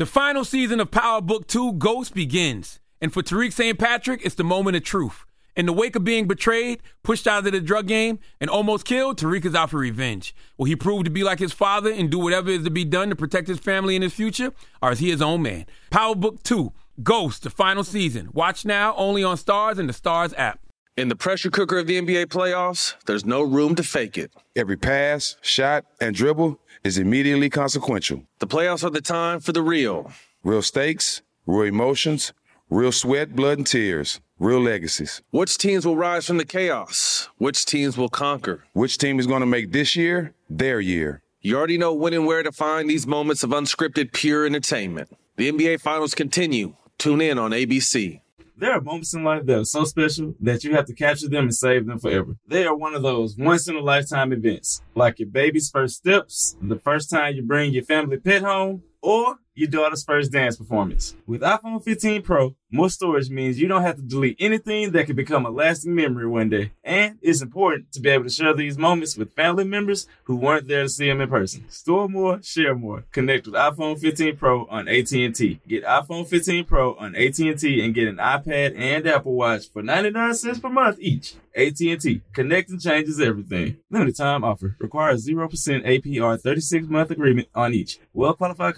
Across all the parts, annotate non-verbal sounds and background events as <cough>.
The final season of Power Book 2 Ghost begins. And for Tariq St. Patrick, it's the moment of truth. In the wake of being betrayed, pushed out of the drug game, and almost killed, Tariq is out for revenge. Will he prove to be like his father and do whatever is to be done to protect his family and his future? Or is he his own man? Power Book 2 Ghost, the final season. Watch now only on Starz and the Starz app. In the pressure cooker of the NBA playoffs, there's no room to fake it. Every pass, shot, and dribble is immediately consequential. The playoffs are the time for the real. Real stakes, real emotions, real sweat, blood, and tears, real legacies. Which teams will rise from the chaos? Which teams will conquer? Which team is going to make this year their year? You already know when and where to find these moments of unscripted, pure entertainment. The NBA Finals continue. Tune in on ABC. There are moments in life that are so special that you have to capture them and save them forever. They are one of those once in a lifetime events, like your baby's first steps, the first time you bring your family pet home, or your daughter's first dance performance. With iPhone 15 Pro, more storage means you don't have to delete anything that could become a lasting memory one day. And it's important to be able to share these moments with family members who weren't there to see them in person. Store more, share more. Connect with iPhone 15 Pro on AT&T. Get iPhone 15 Pro on AT&T and get an iPad and Apple Watch for 99 cents per month each. AT&T. Connecting changes everything. Limited time offer. Requires 0% APR 36 month agreement on each. Well qualified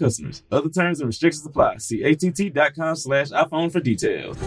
Other terms and restrictions apply. See att.com slash iPhone for details.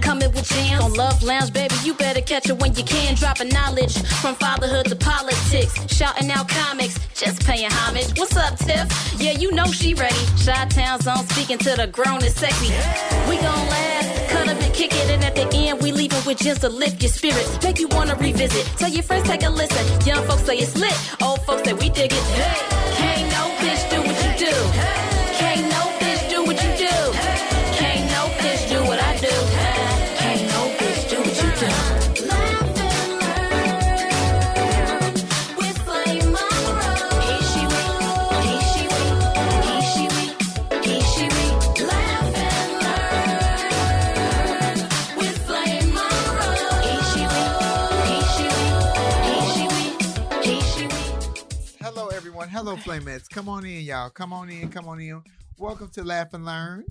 Coming with jams. On Love Lounge, baby, you better catch it when you can. Dropping knowledge from fatherhood to politics. Shouting out comics, just paying homage. What's up, Tiff? Yeah, you know she ready. Shot Town's on speaking to the grown and sexy. We gon' laugh, cut up and kick it. And at the end, we leaving with just to lift your spirits. Make you wanna revisit. Tell your friends, take a listen. Young folks say it's lit. Old folks say we dig it. Hey, can't no bitch do what you do. Hello, Playmates. Come on in, y'all. Come on in. Come on in. Welcome to Laugh and Learn.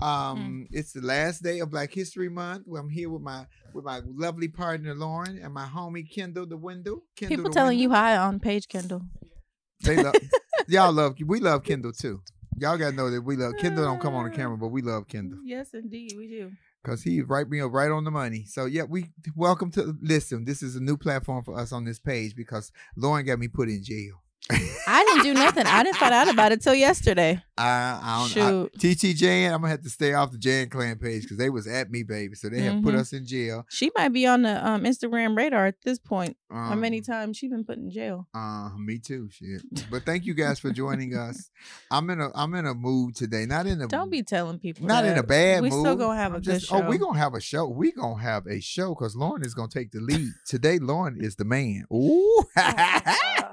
Um, it's the last day of Black History Month. I'm here with my with my lovely partner Lauren and my homie Kendall the Window. Kendall People telling you hi on page Kendall. They love <laughs> y'all love we love Kendall too. Y'all gotta know that we love Kendall. Don't come on the camera, but we love Kendall Yes, indeed, we do. because he's right being right on the money. So yeah, we welcome to listen. This is a new platform for us on this page because Lauren got me put in jail. I didn't do nothing. I didn't find out about it till yesterday. I, I don't Shoot. I, TT Jan, I'm gonna have to stay off the Jan Clan page because they was at me, baby. So they have put us in jail. She might be on the um, Instagram radar at this point. How many Um, times she been put in jail? Uh, me too. Shit. <laughs> But thank you guys for joining us. I'm in a I'm in a mood today. Not in a Don't be telling people. not in a that. bad We mood. still gonna have a I'm good just- show. Oh, we gonna have a show. We gonna have a show because Lauren is gonna take the lead today. Lauren is the man. Ooh. <laughs> <laughs>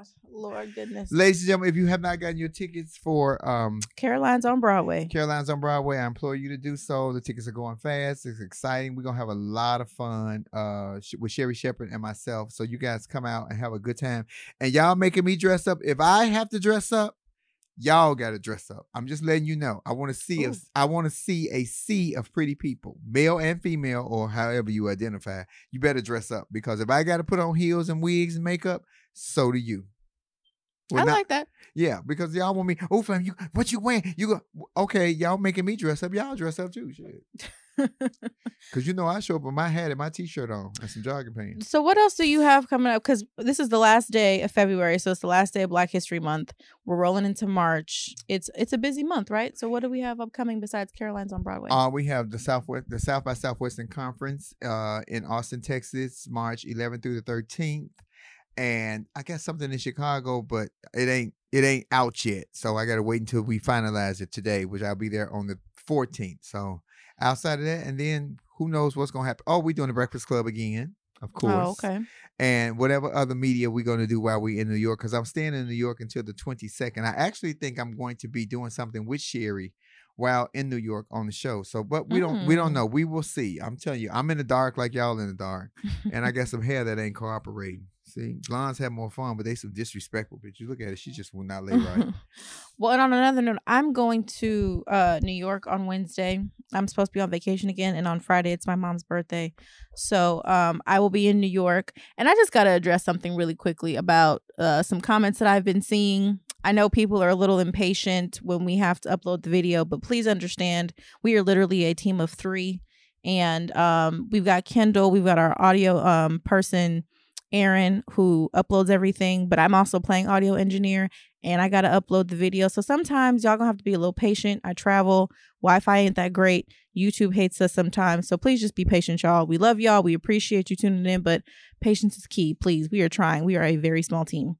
Goodness. Ladies and gentlemen, if you have not gotten your tickets for um Caroline's on Broadway. Caroline's on Broadway. I implore you to do so. The tickets are going fast. It's exciting. We're gonna have a lot of fun uh with Sherri Shepherd and myself. So you guys come out and have a good time. And y'all making me dress up. If I have to dress up, y'all gotta dress up. I'm just letting you know. I want to see if I want to see a sea of pretty people, male and female, or however you identify. You better dress up because if I gotta put on heels and wigs and makeup, so do you. I not- like that. yeah, because y'all want me. Oh, fam, you what you wearing? You go okay? Y'all making me dress up. Y'all dress up too. Shit. <laughs> Because you know I show up with my hat and my t-shirt on and some jogging pants. So what else do you have coming up? Because this is the last day of February, so it's the last day of Black History Month. We're rolling into March. It's it's a busy month, right? So what do we have upcoming besides Caroline's on Broadway? Uh, we have the Southwest, the South by Southwestern Conference uh, in Austin, Texas, March 11th through the 13th, and I got something in Chicago, but it ain't it ain't out yet. So I got to wait until we finalize it today, which I'll be there on the 14th. So outside of that, and then who knows what's gonna happen? Oh, we doing the Breakfast Club again, of course. oh, okay. and whatever other media we're going to do while we're in New York, because I'm staying in New York until the 22nd. I actually think I'm going to be doing something with Sherri while in New York on the show. So, but we don't we don't Mm. know. We will see. I'm telling you, I'm in the dark like y'all in the dark, <laughs> and I got some hair that ain't cooperating. See, blondes have more fun, but they some disrespectful bitches. Look at it; she just will not lay right. <laughs> well, and on another note, I'm going to uh, New York on Wednesday. I'm supposed to be on vacation again, and on Friday it's my mom's birthday, so um, I will be in New York. And I just got to address something really quickly about uh, some comments that I've been seeing. I know people are a little impatient when we have to upload the video, but please understand we are literally a team of three, and um, we've got Kendall, we've got our audio um, person. Aaron, who uploads everything, but I'm also playing audio engineer and I got to upload the video. So sometimes y'all gonna have to be a little patient. I travel, Wi Fi ain't that great. YouTube hates us sometimes. So please just be patient, y'all. We love y'all. We appreciate you tuning in, but patience is key. Please, we are trying. We are a very small team.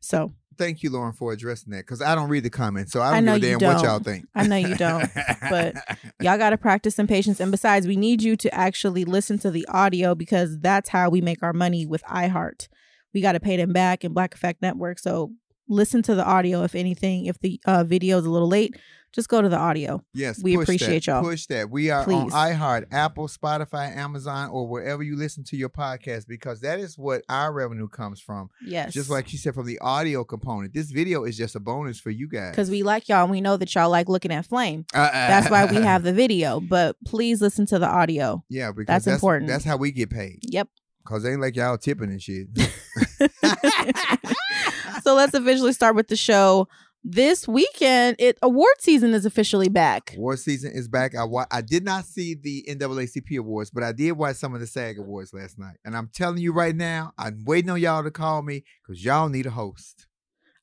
So Thank you, Lauren, for addressing that because I don't read the comments, so I I don't know give a damn what y'all think. I know you don't, but <laughs> y'all got to practice some patience. And besides, we need you to actually listen to the audio because that's how we make our money with iHeart. We got to pay them back in Black Effect Network. So listen to the audio if anything. If the uh, video is a little late, just go to the audio. Yes, We appreciate that. y'all. Push that. We are Please. on iHeart, Apple, Spotify, Amazon, or wherever you listen to your podcast because that is what our revenue comes from. Yes. Just like you said, from the audio component. This video is just a bonus for you guys. because we like y'all and we know that y'all like looking at flame. Uh, That's why we have the video. But please listen to the audio. yeah, because That's that's, important. That's how we get paid. Yep. Cause they ain't like y'all tipping and shit. <laughs> <laughs> <laughs> so let's officially start with the show. This weekend, it award season is officially back. Award season is back. I wa- I did not see the NAACP awards, but I did watch some of the SAG awards last night. And I'm telling you right now, I'm waiting on y'all to call me because y'all need a host.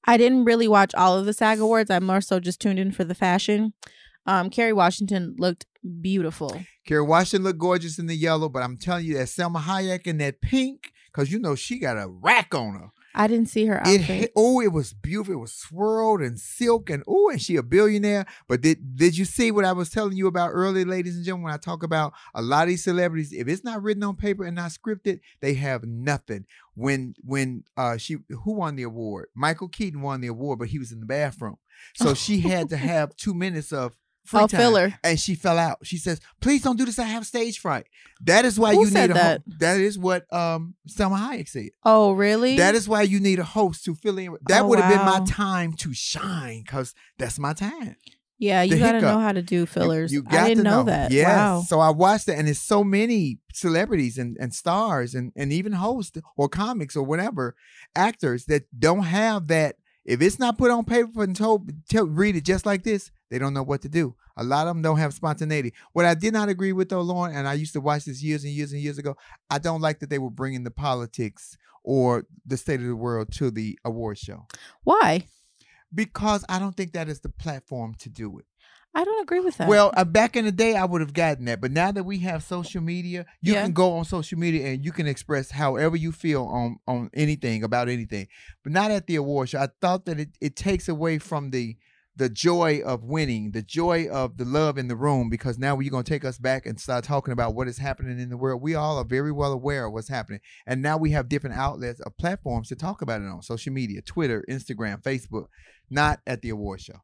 I didn't really watch all of the SAG awards. I more so just tuned in for the fashion. Um, Kerry Washington looked beautiful. Kerry Washington looked gorgeous in the yellow, but I'm telling you that Salma Hayek in that pink, because you know she got a rack on her. I didn't see her outfit. oh, it was beautiful. It was swirled and silk, and oh, and she a billionaire. But did did you see what I was telling you about earlier, ladies and gentlemen? When I talk about a lot of these celebrities, if it's not written on paper and not scripted, they have nothing. When when uh she who won the award? Michael Keaton won the award, but he was in the bathroom, so she had to <laughs> have two minutes of. Free Oh, time, filler. and she fell out. She says, "Please don't do this. I have stage fright." That is why Who you said need a that? ho- That is what um Salma Hayek said. oh, really? That is why you need a host to fill in. That Oh, would have been my time to shine because that's my time. yeah, you the got to know how to do fillers. You, got I didn't to know, that. Yes. Wow. So I watched it, and there's so many celebrities and, and stars and, and even hosts or comics or whatever actors that don't have that. If it's not put on paper and told, tell, read it just like this, they don't know what to do. A lot of them don't have spontaneity. What I did not agree with though, Lauren, and I used to watch this years and years and years ago. I don't like that they were bringing the politics or the state of the world to the award show Why? because I don't think that is the platform to do it. I don't agree with that. Well, uh, back in the day, I would have gotten that, but now that we have social media, you Yeah. can go on social media and you can express however you feel on on anything about anything, but not at the award show. I thought that it, it takes away from the the joy of winning, the joy of the love in the room, because now you're gonna take us back and start talking about what is happening in the world. We all are very well aware of what's happening, and now we have different outlets of platforms to talk about it on social media, Twitter, Instagram, Facebook, not at the award show.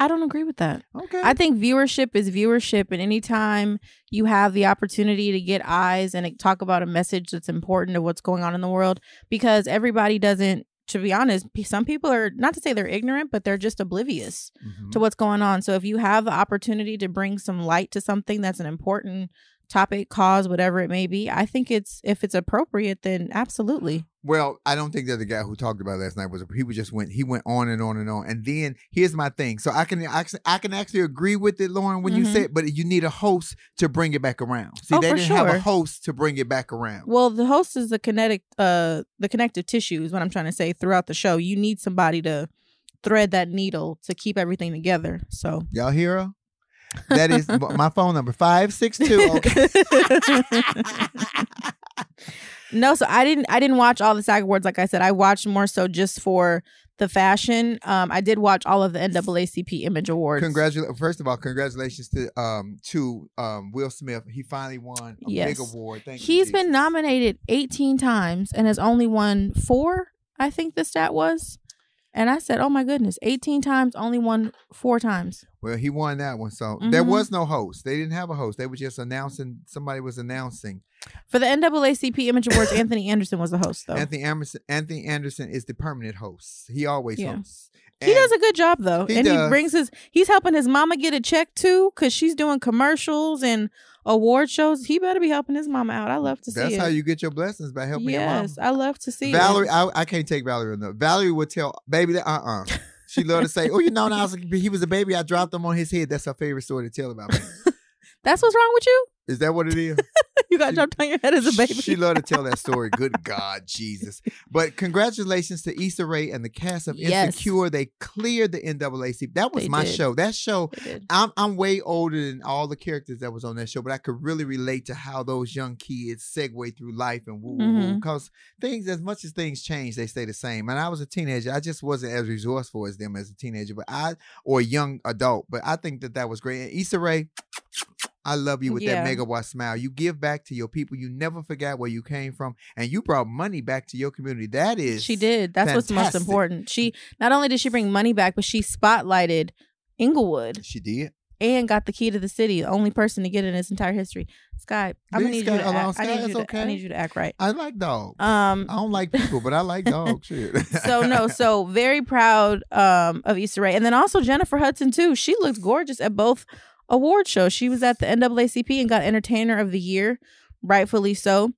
I don't agree with that. Okay. I think viewership is viewership, and anytime you have the opportunity to get eyes and talk about a message that's important to what's going on in the world, because everybody doesn't. To be honest, some people are not to say they're ignorant, but they're just oblivious Mhm. to what's going on. So if you have the opportunity to bring some light to something that's an important topic, cause, whatever it may be, I think it's if it's appropriate, then absolutely. Well, I don't think that the guy who talked about it last night was. He was just went. He went on and on and on. And then here's my thing. So I can I, can- I can actually agree with it, Lauren, when you Mhm. said, but you need a host to bring it back around. See, Oh, they for didn't have a host to bring it back around. Well, the host is the kinetic, uh, the connective tissue is what I'm trying to say throughout the show. You need somebody to thread that needle to keep everything together. So Y'all hear her? That is my phone number five six two. Okay. <laughs> <laughs> no, so I didn't. I didn't watch all the SAG awards. Like I said, I watched more so just for the fashion. Um, I did watch all of the NAACP Image Awards. Congratulations! First of all, congratulations to um to um Will Smith. He finally won a Yes. big award. Thank you. He's been nominated 18 times and has only won four. I think the stat was. And I said, "Oh my goodness, 18 times, only won four times." Well, he won that one. So there Mhm. was no host. They didn't have a host. They were just announcing. Somebody was announcing. For the NAACP Image Awards, <coughs> Anthony Anderson was the host, though. Anthony Anderson. Anthony Anderson is the permanent host. He always Yeah. hosts. he does a good job though, He and does. he brings his. He's helping his mama get a check too, cause she's doing commercials and award shows. He better be helping his mama out. I love to see That's it. how you get your blessings by helping yes, I love to see Valerie. I, I can't take Valerie enough. Valerie would tell baby that uh uh She loved to say, "Oh, you know, when I was a, he was a baby. I dropped him on his head." That's her favorite story to tell about me. <laughs> That's what's wrong with you. Is that what it is? <laughs> <laughs> You got She- dropped on your head as a baby. She loved to tell that story. Good God, Jesus. But congratulations to Issa Rae and the cast of Yes. Insecure. They cleared the NAACP. That was They my did. show. That show, I'm I'm way older than all the characters that was on that show, but I could really relate to how those young kids segue through life and woo woo. Because mm-hmm. things, as much as things change, they stay the same. And I was a teenager. I just wasn't as resourceful as them as a teenager, but I or a young adult. But I think that that was great. And Issa Rae, I love you with Yeah. that megawatt smile. You give back to your people. You never forgot where you came from, and you brought money back to your community. That is She did. That's what's most important. She not only did she bring money back, but she spotlighted Inglewood She did. and got the key to the city. The only person to get it in its entire history. Sky, I'm gonna need Sky you to act, I need you to, okay. I need you to act right. I like dogs. Um, I don't like people, but I like <laughs> dogs. Shit. so no, so <laughs> very proud um of Issa Rae, and then also Jennifer Hudson too. She looked gorgeous at both award show. She was at the NAACP and got Entertainer of the Year, rightfully so.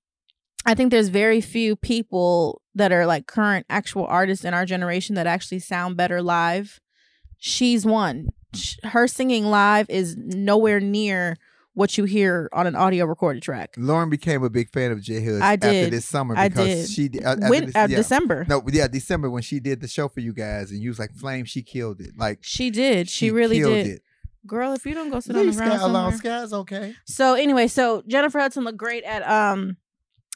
I think there's very few people that are like current actual artists in our generation that actually sound better live. She's one. Her singing live is nowhere near what you hear on an audio recorded track. Lauren became a big fan of J Hud I after did. this summer I because did. she did- uh, after When this- uh, yeah. December, No, yeah, December when she did the show for you guys, and you was like, "Flame, she killed it." Like she did. She, really killed did. It. Girl, if you don't go sit on the ground Sky alone. Sky's okay. So anyway, so Jennifer Hudson looked great at um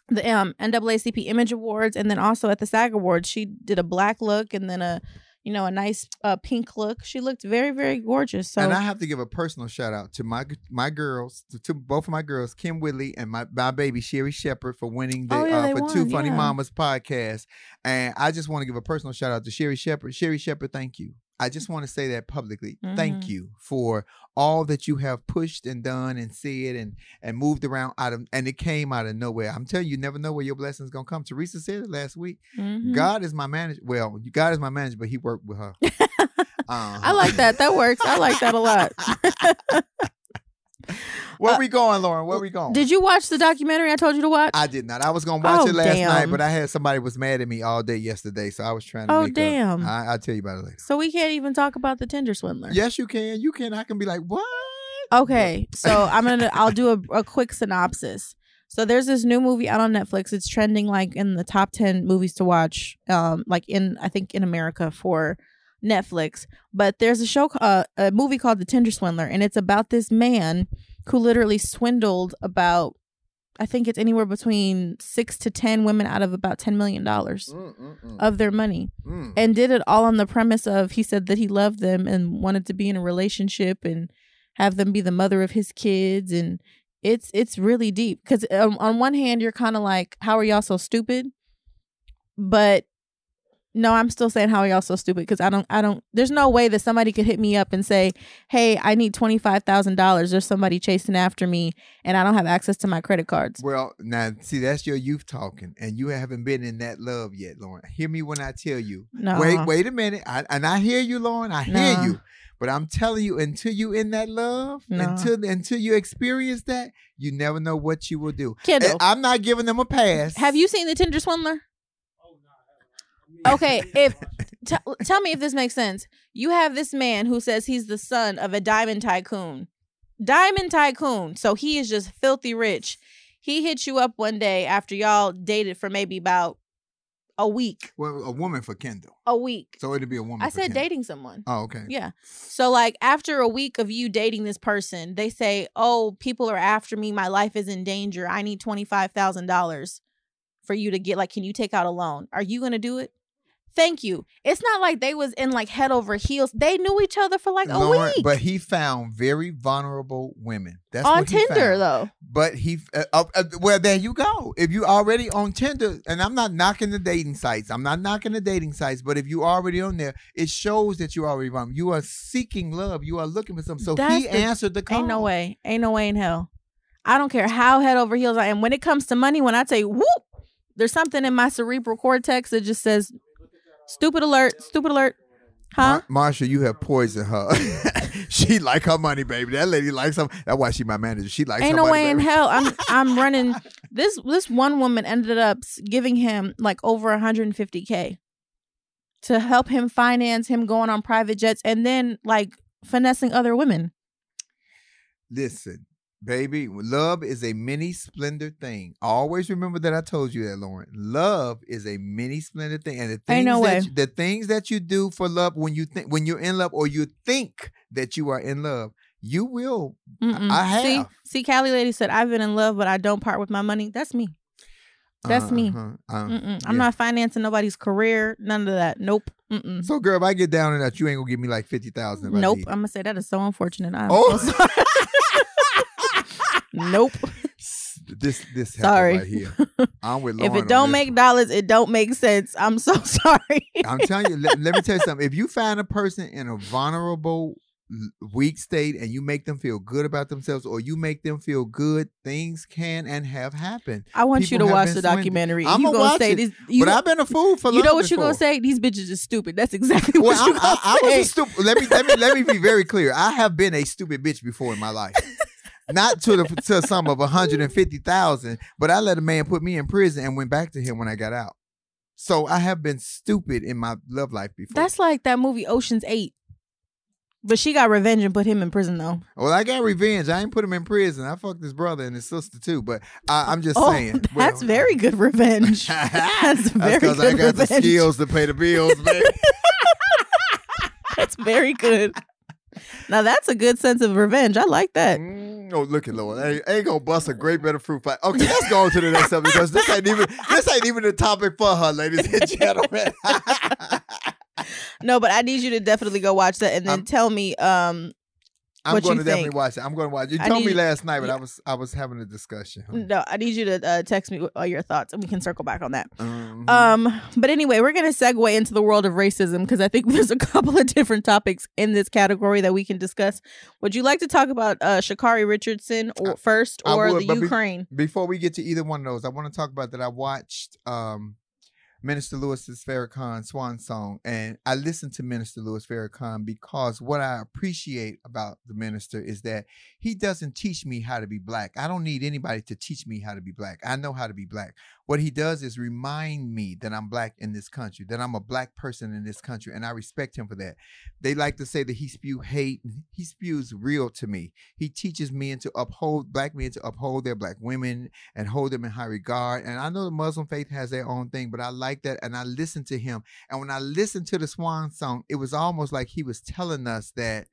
the um NAACP Image Awards and then also at the SAG Awards. She did a black look and then a you know a nice uh, pink look. She looked very very gorgeous. So and I have to give a personal shout out to my my girls, to, to both of my girls, Kym Whitley and my, my baby Sherri Shepherd for winning the Oh, yeah, uh, for Two Funny yeah. Mamas podcast. And I just want to give a personal shout out to Sherri Shepherd. Sherri Shepherd, thank you. I just want to say that publicly. Thank Mhm. you for all that you have pushed and done and said and and moved around out of and it came out of nowhere. I'm telling you, you never know where your blessings gonna come. Teresa said it last week. mhm. God is my manager. Well, God is my manager, but He worked with her. Uh-huh. <laughs> I like that. That works. I like that a lot. <laughs> <laughs> <laughs> Where Uh, we going, Lauren? Where we going? Did you watch the documentary I told you to watch? I did not. I was gonna watch Oh, it last night, but I had somebody was mad at me all day yesterday, so I was trying to. Oh, up. damn. I, I'll tell you about it later. so we can't even talk about the Tinder swindler. Yes, you can. You can. I can be like, what? Okay, so I'm gonna I'll do a, a quick synopsis. So there's this new movie out on Netflix. It's trending like in the top ten movies to watch, um, like in I think in America for Netflix. But there's a show, uh, a movie called The Tinder Swindler, and it's about this man who literally swindled about, I think it's anywhere between six to ten women out of about ten million dollars Mm, mm, mm, of their money mm. and did it all on the premise of he said that he loved them and wanted to be in a relationship and have them be the mother of his kids and it's it's really deep because um, on one hand you're kind of like how are y'all so stupid but no i'm still saying how are y'all so stupid because i don't i don't there's no way that somebody could hit me up and say hey i need $25000 there's somebody chasing after me and i don't have access to my credit cards Well, now see, that's your youth talking, and you haven't been in that love yet, Lauren. Hear me when I tell you. no Wait, wait a minute. I, and I hear you, Lauren. I hear Nah. you. But I'm telling you, until you in that love, No. until until you experience that, you never know what you will do. Kendall, And I'm not giving them a pass. have you seen the tinder swindler okay, if t- tell me if this makes sense. You have this man who says he's the son of a diamond tycoon. Diamond tycoon. So he is just filthy rich. He hits you up one day after y'all dated for maybe about a week. Well, a woman for Kendall. A week. So it'd be a woman. I said Kendall. dating someone. Oh, okay. Yeah. So like after a week of you dating this person, they say, "Oh, people are after me. My life is in danger. I need $25,000 for you to get like can you take out a loan? Are you going to do it?" Thank you. It's not like they was in like head over heels. They knew each other for like a Lauren, week. but he found very vulnerable women. That's on Tinder though. But he, uh, uh, uh, well, there you go. If you already on Tinder, and I'm not knocking the dating sites, I'm not knocking the dating sites, but if you already on there, it shows that you already on. You are seeking love. You are looking for something. So That's he the- answered the call. Ain't no way. Ain't no way in hell. I don't care how head over heels I am. When it comes to money, when I tell you whoop, there's something in my cerebral cortex that just says stupid alert, stupid alert. Huh? Mar- Marsha, you have poisoned her. <laughs> she like her money, baby. That lady likes some. That's why she my manager. She likes. Ain't no way in hell. I'm <laughs> I'm running this this one woman ended up giving him like over 150k to help him finance him going on private jets and then like finessing other women. Listen, baby, love is a mini splendor thing. Always remember that I told you that, Lauren. Love is a mini splendor thing, and the things no that you- the things that you do for love when you think when you're in love or you think that you are in love, you will. Mm-mm. I See, have. see, Callie lady said I've been in love, but I don't part with my money. That's me. That's me. Uh-huh, uh. I'm not financing nobody's career. None of that. Nope. Mm-mm. So, girl, if I get down in that, you ain't gonna give me like fifty thousand. Nope. I'm gonna say that is so unfortunate. I'm Oh. so sorry. <laughs> nope. <laughs> This this happened Sorry. right here. I'm with <laughs> If it don't make one. dollars, it don't make sense. I'm so <laughs> sorry. I'm telling you, let, let me tell you something. If you find a person in a vulnerable, weak state and you make them feel good about themselves or you make them feel good, things can and have happened. I want you to watch the swindled. documentary. I'ma you gonna watch say it, these you, but I've been a fool for you know what you're gonna say? These bitches are stupid. That's exactly Well, what you I'm- gonna I, I was say. a stupid. Let me let me let me be very clear. I have been a stupid bitch before in my life. Not to the to sum of 150,000, but I let a man put me in prison and went back to him when I got out. So I have been stupid in my love life before. That's like that movie Ocean's Eight. But she got revenge and put him in prison though. Well, I got revenge. I ain't put him in prison. I fucked his brother and his sister too. But I, I'm just oh, saying. that's Well, very good revenge. <laughs> that's very because good I got the skills to pay the bills, baby. <laughs> That's very good. Now that's a good sense of revenge. I like that. Mm, oh, look at Lord. I ain't, gonna bust a great bit of fruit fight. Okay, let's go on to the next subject because this ain't even this ain't even the topic for her, ladies and gentlemen. <laughs> No, but I need you to definitely go watch that and then I'm- tell me um I'm going to definitely watch it. I'm going to watch it. You I told me last night, but yeah. I was I was having a discussion. no, I need you to uh, text me all your thoughts and we can circle back on that. Mhm. Um, but anyway, we're gonna segue into the world of racism because I think <laughs> there's a couple of different topics in this category that we can discuss. Would you like to talk about uh Sha'Carri Richardson or first or would, the but be- Ukraine? Before we get to either one of those, I want to talk about that. I watched um, Minister Louis's Farrakhan Swan Song, and I listen to Minister Louis Farrakhan because what I appreciate about the minister is that he doesn't teach me how to be black. I don't need anybody to teach me how to be black. I know how to be black. What he does is remind me that I'm black in this country, that I'm a black person in this country, and I respect him for that. They like to say that he spew hate. He spews real to me. He teaches men to uphold black men to uphold their black women and hold them in high regard. And I know the Muslim faith has their own thing, but I like that. And I listen to him. And when I listened to the Swan song, it was almost like he was telling us that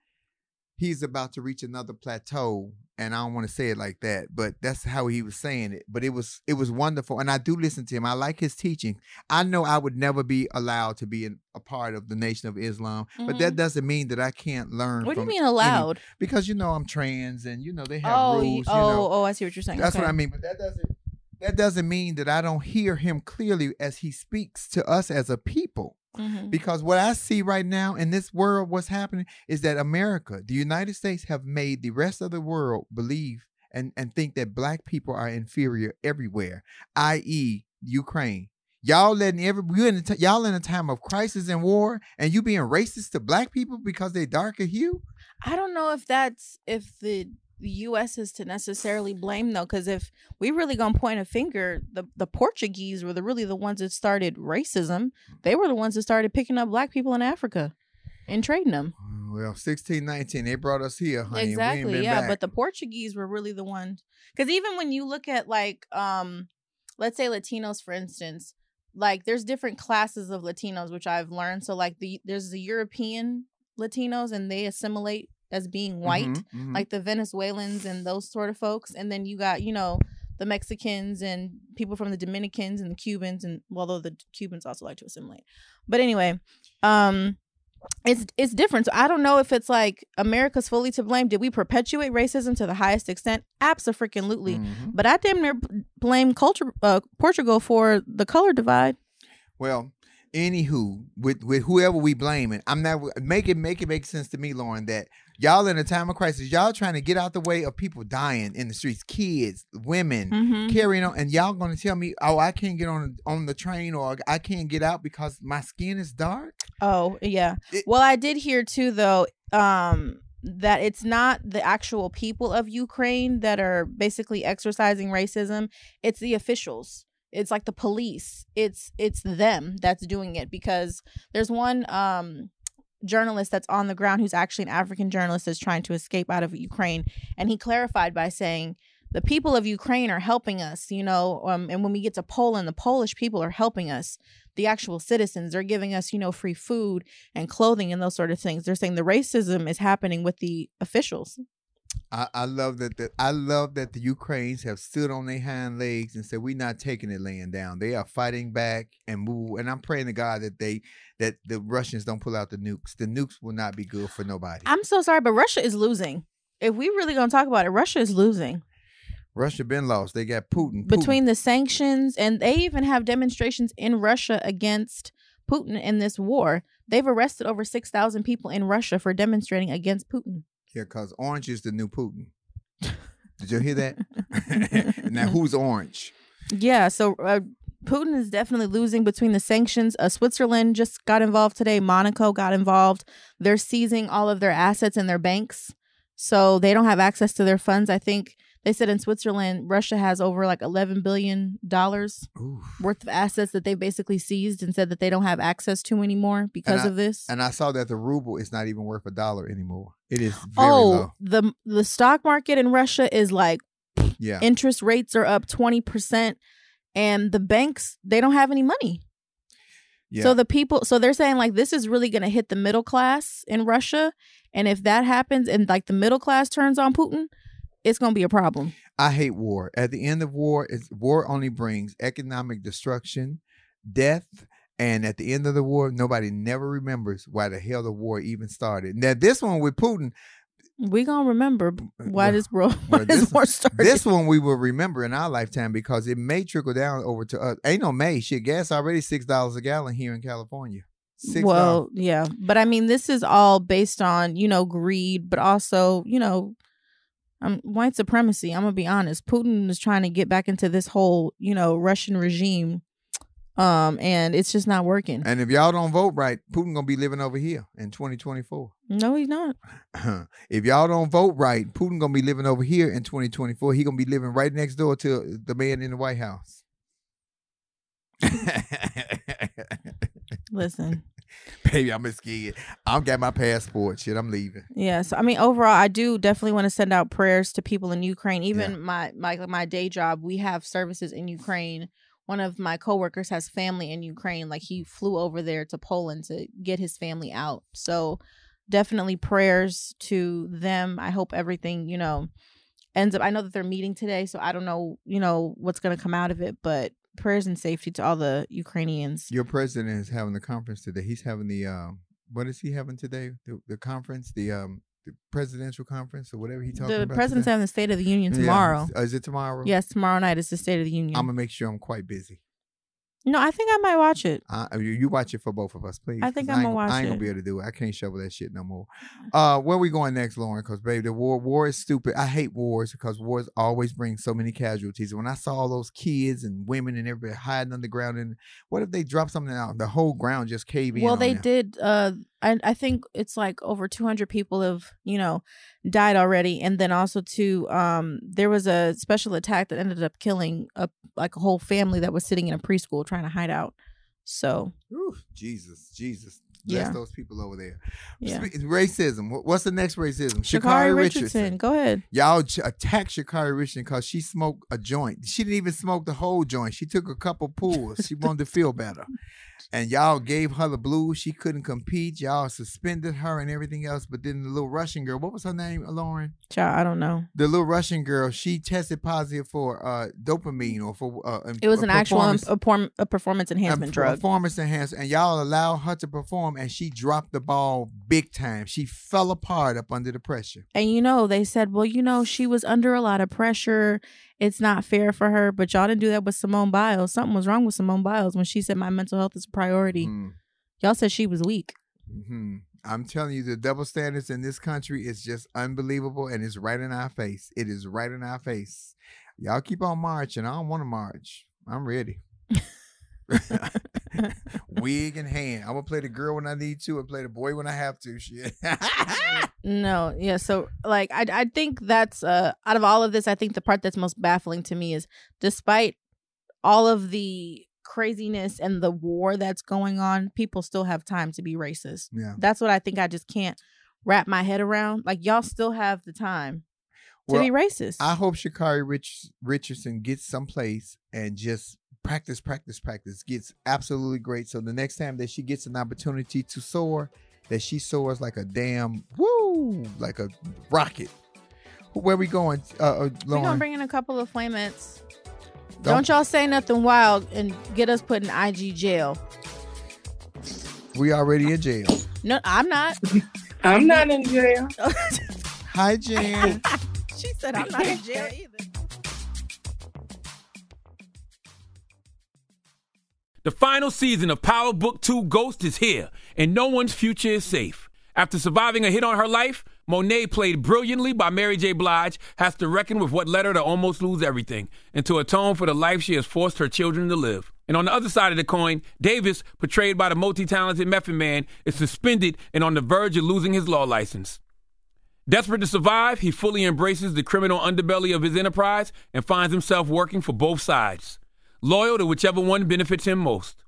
he's about to reach another plateau. And I don't want to say it like that, but that's how he was saying it. But it was it was wonderful. And I do listen to him. I like his teaching. I know I would never be allowed to be in, a part of the Nation of Islam, but that doesn't mean that I can't learn. Mm-hmm. What do you mean any- allowed? because you know I'm trans, and you know they have Oh, rules. you- you oh, know. oh, I see what you're saying. That's okay. what I mean. But that doesn't that doesn't mean that I don't hear him clearly as he speaks to us as a people. Mhm. Because what I see right now in this world, what's happening is that America, the United States, have made the rest of the world believe and, and think that black people are inferior everywhere, i.e., Ukraine. Y'all letting every you in a t- y'all in a time of crisis and war, and you being racist to black people because they darker hue. I don't know if that's if the the U.S. is to necessarily blame though, because if we really gonna point a finger, the the Portuguese were the really the ones that started racism. They were the ones that started picking up black people in Africa and trading them. Well, sixteen nineteen, they brought us here, honey. and we ain't exactly, yeah. back. But the Portuguese were really the ones, because even when you look at like, um, let's say Latinos, for instance, like there's different classes of Latinos, which I've learned. So like the there's the European Latinos, and they assimilate as being white Mhm, mhm. like the Venezuelans and those sort of folks. And then you got, you know, the Mexicans and people from the Dominicans and the Cubans and although the Cubans also like to assimilate. But anyway, um it's it's different. So I don't know if it's like America's fully to blame. Did we perpetuate racism to the highest extent? Absolutely. Mhm. But I damn near blame culture uh, Portugal for the color divide. Well, anywho, with with whoever we blaming, I'm not make it make it make sense to me, Lauren, that y'all in a time of crisis, y'all trying to get out the way of people dying in the streets, kids, women, Mm-hmm. carrying on, and y'all gonna tell me, oh, I can't get on on the train or I can't get out because my skin is dark. Oh, yeah. It- well, I did hear too though um that it's not the actual people of Ukraine that are basically exercising racism, it's the officials. It's like the police. It's it's them that's doing it because there's one um journalist that's on the ground who's actually an African journalist that's trying to escape out of Ukraine and he clarified by saying the people of Ukraine are helping us, you know, um, and when we get to Poland, the Polish people are helping us the actual citizens. They're giving us, you know, free food and clothing and those sort of things. They're saying the racism is happening with the officials. I, I love that the, I love that the Ukrainians have stood on their hind legs and said we're not taking it laying down. They are fighting back and move. And I'm praying to God that they that the Russians don't pull out the nukes. The nukes will not be good for nobody. I'm so sorry, but Russia is losing. If we really gonna talk about it, Russia is losing Russia been lost. They got Putin. Putin. between the sanctions and they even have demonstrations in Russia against Putin in this war. They've arrested over six thousand people in Russia for demonstrating against Putin. Yeah, because orange is the new Putin. Did you hear that? <laughs> now <laughs> who's orange? Yeah, so uh, Putin is definitely losing between the sanctions. Uh, Switzerland just got involved today. Monaco got involved. They're seizing all of their assets in their banks, so they don't have access to their funds. I think they said in Switzerland, Russia has over like eleven billion dollars worth of assets that they basically seized and said that they don't have access to anymore because I- of this. And I saw that the ruble is not even worth a dollar anymore. It is very oh, low. the the stock market in Russia is like Yeah. interest rates are up 20% and the banks they don't have any money. yeah. So the people, so they're saying like this is really going to hit the middle class in Russia, and if that happens and like the middle class turns on Putin, it's going to be a problem. I hate war. At the end of war, war only brings economic destruction, death, and at the end of the war, nobody never remembers why the hell the war even started. Now, this one with Putin, We gonna remember uh, why well- this war, <laughs> why well, this, this- war started. this one we will remember in our lifetime because it may trickle down over to us. Ain't no may shit. Gas already six dollars a gallon here in California. Six well, yeah, but I mean, this is all based on you know greed, but also you know, um, white supremacy. I'm gonna be honest. Putin is trying to get back into this whole you know Russian regime, um, and it's just not working. And if y'all don't vote right, Putin gonna be living over here in 2024. No, he's not. <clears throat> if y'all don't vote right, Putin gonna be living over here in 2024. He gonna be living right next door to the man in the White House. <laughs> Listen. <laughs> Baby, I'm a scared. I'm got my passport. Shit, I'm leaving. Yes, I mean overall, I do definitely want to send out prayers to people in Ukraine. Even my my my day job, we have services in Ukraine. One of my coworkers has family in Ukraine. Like he flew over there to Poland to get his family out. So definitely prayers to them. I hope everything you know ends up. I know that they're meeting today, so I don't know you know what's gonna come out of it, but prayers and safety to all the Ukrainians. Your president is having the conference today. He's having the um, what is he having today? The, the conference, the um, the presidential conference or whatever he talking The about. president's today? having the State of the Union Yeah. tomorrow. Uh, Is it tomorrow? Yes, tomorrow night is the State of the Union. I'm gonna make sure I'm quite busy. No, I think I might watch it. Uh, you, you watch it for both of us, please. I think I'ma watch it. I ain't gonna be able to do it. I can't shovel that shit no more. Uh, where we going next, Lauren? Because baby, the war war is stupid. I hate wars because wars always bring so many casualties. When I saw all those kids and women and everybody hiding underground, and what if they drop something out, the whole ground just cave in? Well, on they them? did. Uh, I I think it's like over 200 people have you know died already, and then also too, um, there was a special attack that ended up killing a like a whole family that was sitting in a preschool trying to hide out. So Ooh, Jesus, Jesus. Bless Yeah. those people over there. yeah, Racism. What's the next racism? Sha'Carri Richardson, go ahead. Y'all ch- attack Sha'Carri Richardson because she smoked a joint. She didn't even smoke the whole joint. She took a couple pulls. She wanted to feel better. And y'all gave her the blues. She couldn't compete. Y'all suspended her and everything else. But then the little Russian girl, what was her name, Lauren? Child, I don't know. The little Russian girl, she tested positive for uh, dopamine or for uh, It was an actual um, performance- a, perform- a performance enhancement a drug. Performance enhancement, and y'all allowed her to perform, and she dropped the ball big time. She fell apart up under the pressure. And you know, they said, well, you know, she was under a lot of pressure. It's not fair for her. But y'all didn't do that with Simone Biles. Something was wrong with Simone Biles when she said my mental health is a priority. Mm, Y'all said she was weak. mhm. I'm telling you, the double standards in this country is just unbelievable, and it's right in our face. It is right in our face. Y'all keep on marching. I don't want to march. I'm ready. <laughs> <laughs> Wig in hand. I'm gonna play the girl when I need to, and play the boy when I have to. Shit. <laughs> No, yeah. So, like, I I think that's uh out of all of this, I think the part that's most baffling to me is, despite all of the craziness and the war that's going on, people still have time to be racist. yeah. That's what I think. I just can't wrap my head around. Like, y'all still have the time to Well, be racist. I hope Sha'Carri Rich, Richardson gets someplace and just practice, practice, practice, gets absolutely great. So the next time that she gets an opportunity to soar, that she soars like a damn woo, like a rocket. Where we going, uh, uh, We're Lauren? gonna bring in a couple of flamettes. Don't- Don't y'all say nothing wild and get us put in IG jail. we already in jail. No, I'm not. <laughs> I'm not in jail. <laughs> Hi, Jan. <laughs> she said I'm not in jail either. The final season of Power Book 2 Ghost is here, and no one's future is safe. After surviving a hit on her life, Monet, played brilliantly by Mary J. Blige, has to reckon with what led her to almost lose everything and to atone for the life she has forced her children to live. And on the other side of the coin, Davis, portrayed by the multi talented Method Man, is suspended and on the verge of losing his law license. Desperate to survive, he fully embraces the criminal underbelly of his enterprise and finds himself working for both sides, loyal to whichever one benefits him most.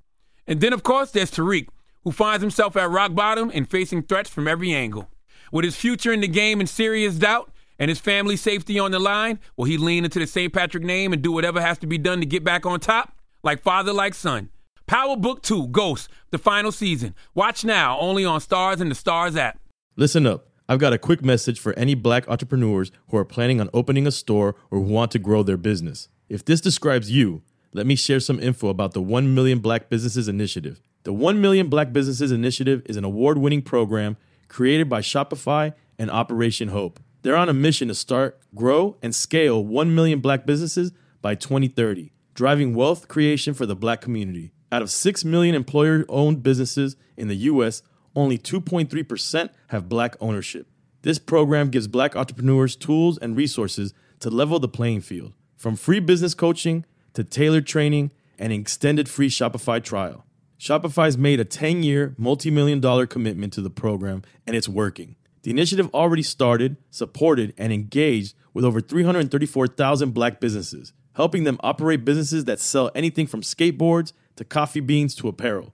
And then, of course, there's Tariq, who finds himself at rock bottom and facing threats from every angle. With his future in the game in serious doubt and his family's safety on the line, will he lean into the St. Patrick name and do whatever has to be done to get back on top? Like father, like son. Power Book 2 Ghost, the final season. Watch now only on Starz and the Starz app. Listen up. I've got a quick message for any black entrepreneurs who are planning on opening a store or who want to grow their business. If this describes you, let me share some info about the 1 Million Black Businesses Initiative. The 1 Million Black Businesses Initiative is an award winning program created by Shopify and Operation Hope. They're on a mission to start, grow, and scale 1 million black businesses by 2030, driving wealth creation for the black community. Out of 6 million employer owned businesses in the US, only 2.3% have black ownership. This program gives black entrepreneurs tools and resources to level the playing field, from free business coaching to tailored training and an extended free Shopify trial. Shopify's made a 10 year, multi million dollar commitment to the program, and it's working. The initiative already started, supported, and engaged with over 334,000 black businesses, helping them operate businesses that sell anything from skateboards to coffee beans to apparel.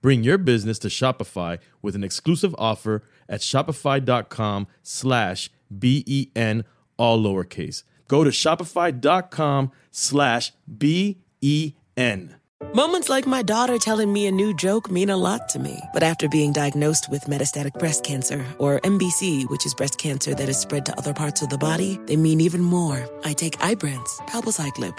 Bring your business to Shopify with an exclusive offer at shopify.com slash B-E-N, all lowercase. Go to shopify.com slash B-E-N. Moments like my daughter telling me a new joke mean a lot to me. But after being diagnosed with metastatic breast cancer, or MBC, which is breast cancer that is spread to other parts of the body, they mean even more. I take Ibrance, palbociclib.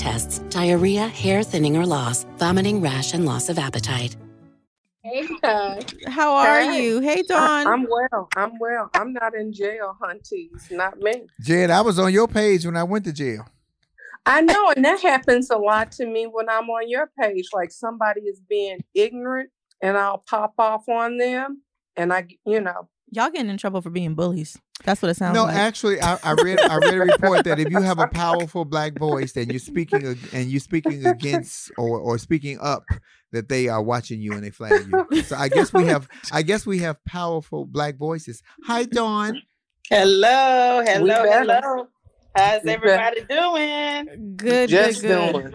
tests, diarrhea, hair thinning or loss, vomiting, rash, and loss of appetite. Hey, guys. How are Hey. you? Hey, I- Dawn. I'm well. I'm well. I'm not in jail, hunties. Not me. Jed, I was on your page when I went to jail. I know, and that happens a lot to me when I'm on your page. Like somebody is being ignorant, and I'll pop off on them, and I, you know, Y'all getting in trouble for being bullies. That's what it sounds No, like. No, actually, I, I read I read a report that if you have a powerful black voice and you're speaking and you're speaking against or or speaking up, that they are watching you and they flag you. So I guess we have I guess we have powerful black voices. Hi, Dawn. Hello, hello, hello. How's everybody doing? good, just good, good. doing,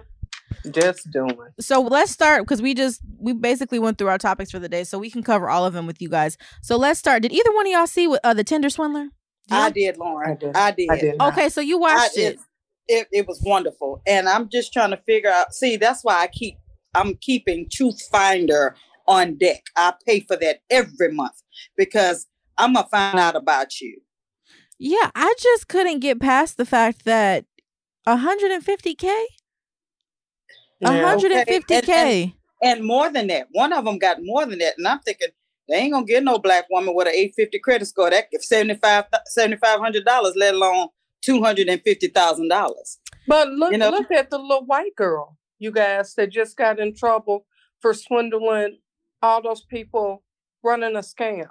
just doing. So let's start because we just we basically went through our topics for the day, so we can cover all of them with you guys. So let's start. Did either one of y'all see what, uh, the Tinder swindler? I did, Lauren. I did. I did. I did. Okay, so you watched did. it. It, it was wonderful, and I'm just trying to figure out. See, that's why I keep I'm keeping Truth Finder on deck. I pay for that every month because I'm gonna find out about you. Yeah, I just couldn't get past the fact that 150k, Yeah. 150k. And more than that, one of them got more than that, and I'm thinking they ain't gonna get no black woman with an 850 credit score. That $75 $7,500, let alone two hundred and fifty thousand dollars. But look, You know- look at the little white girl, you guys, that just got in trouble for swindling all those people running a scam.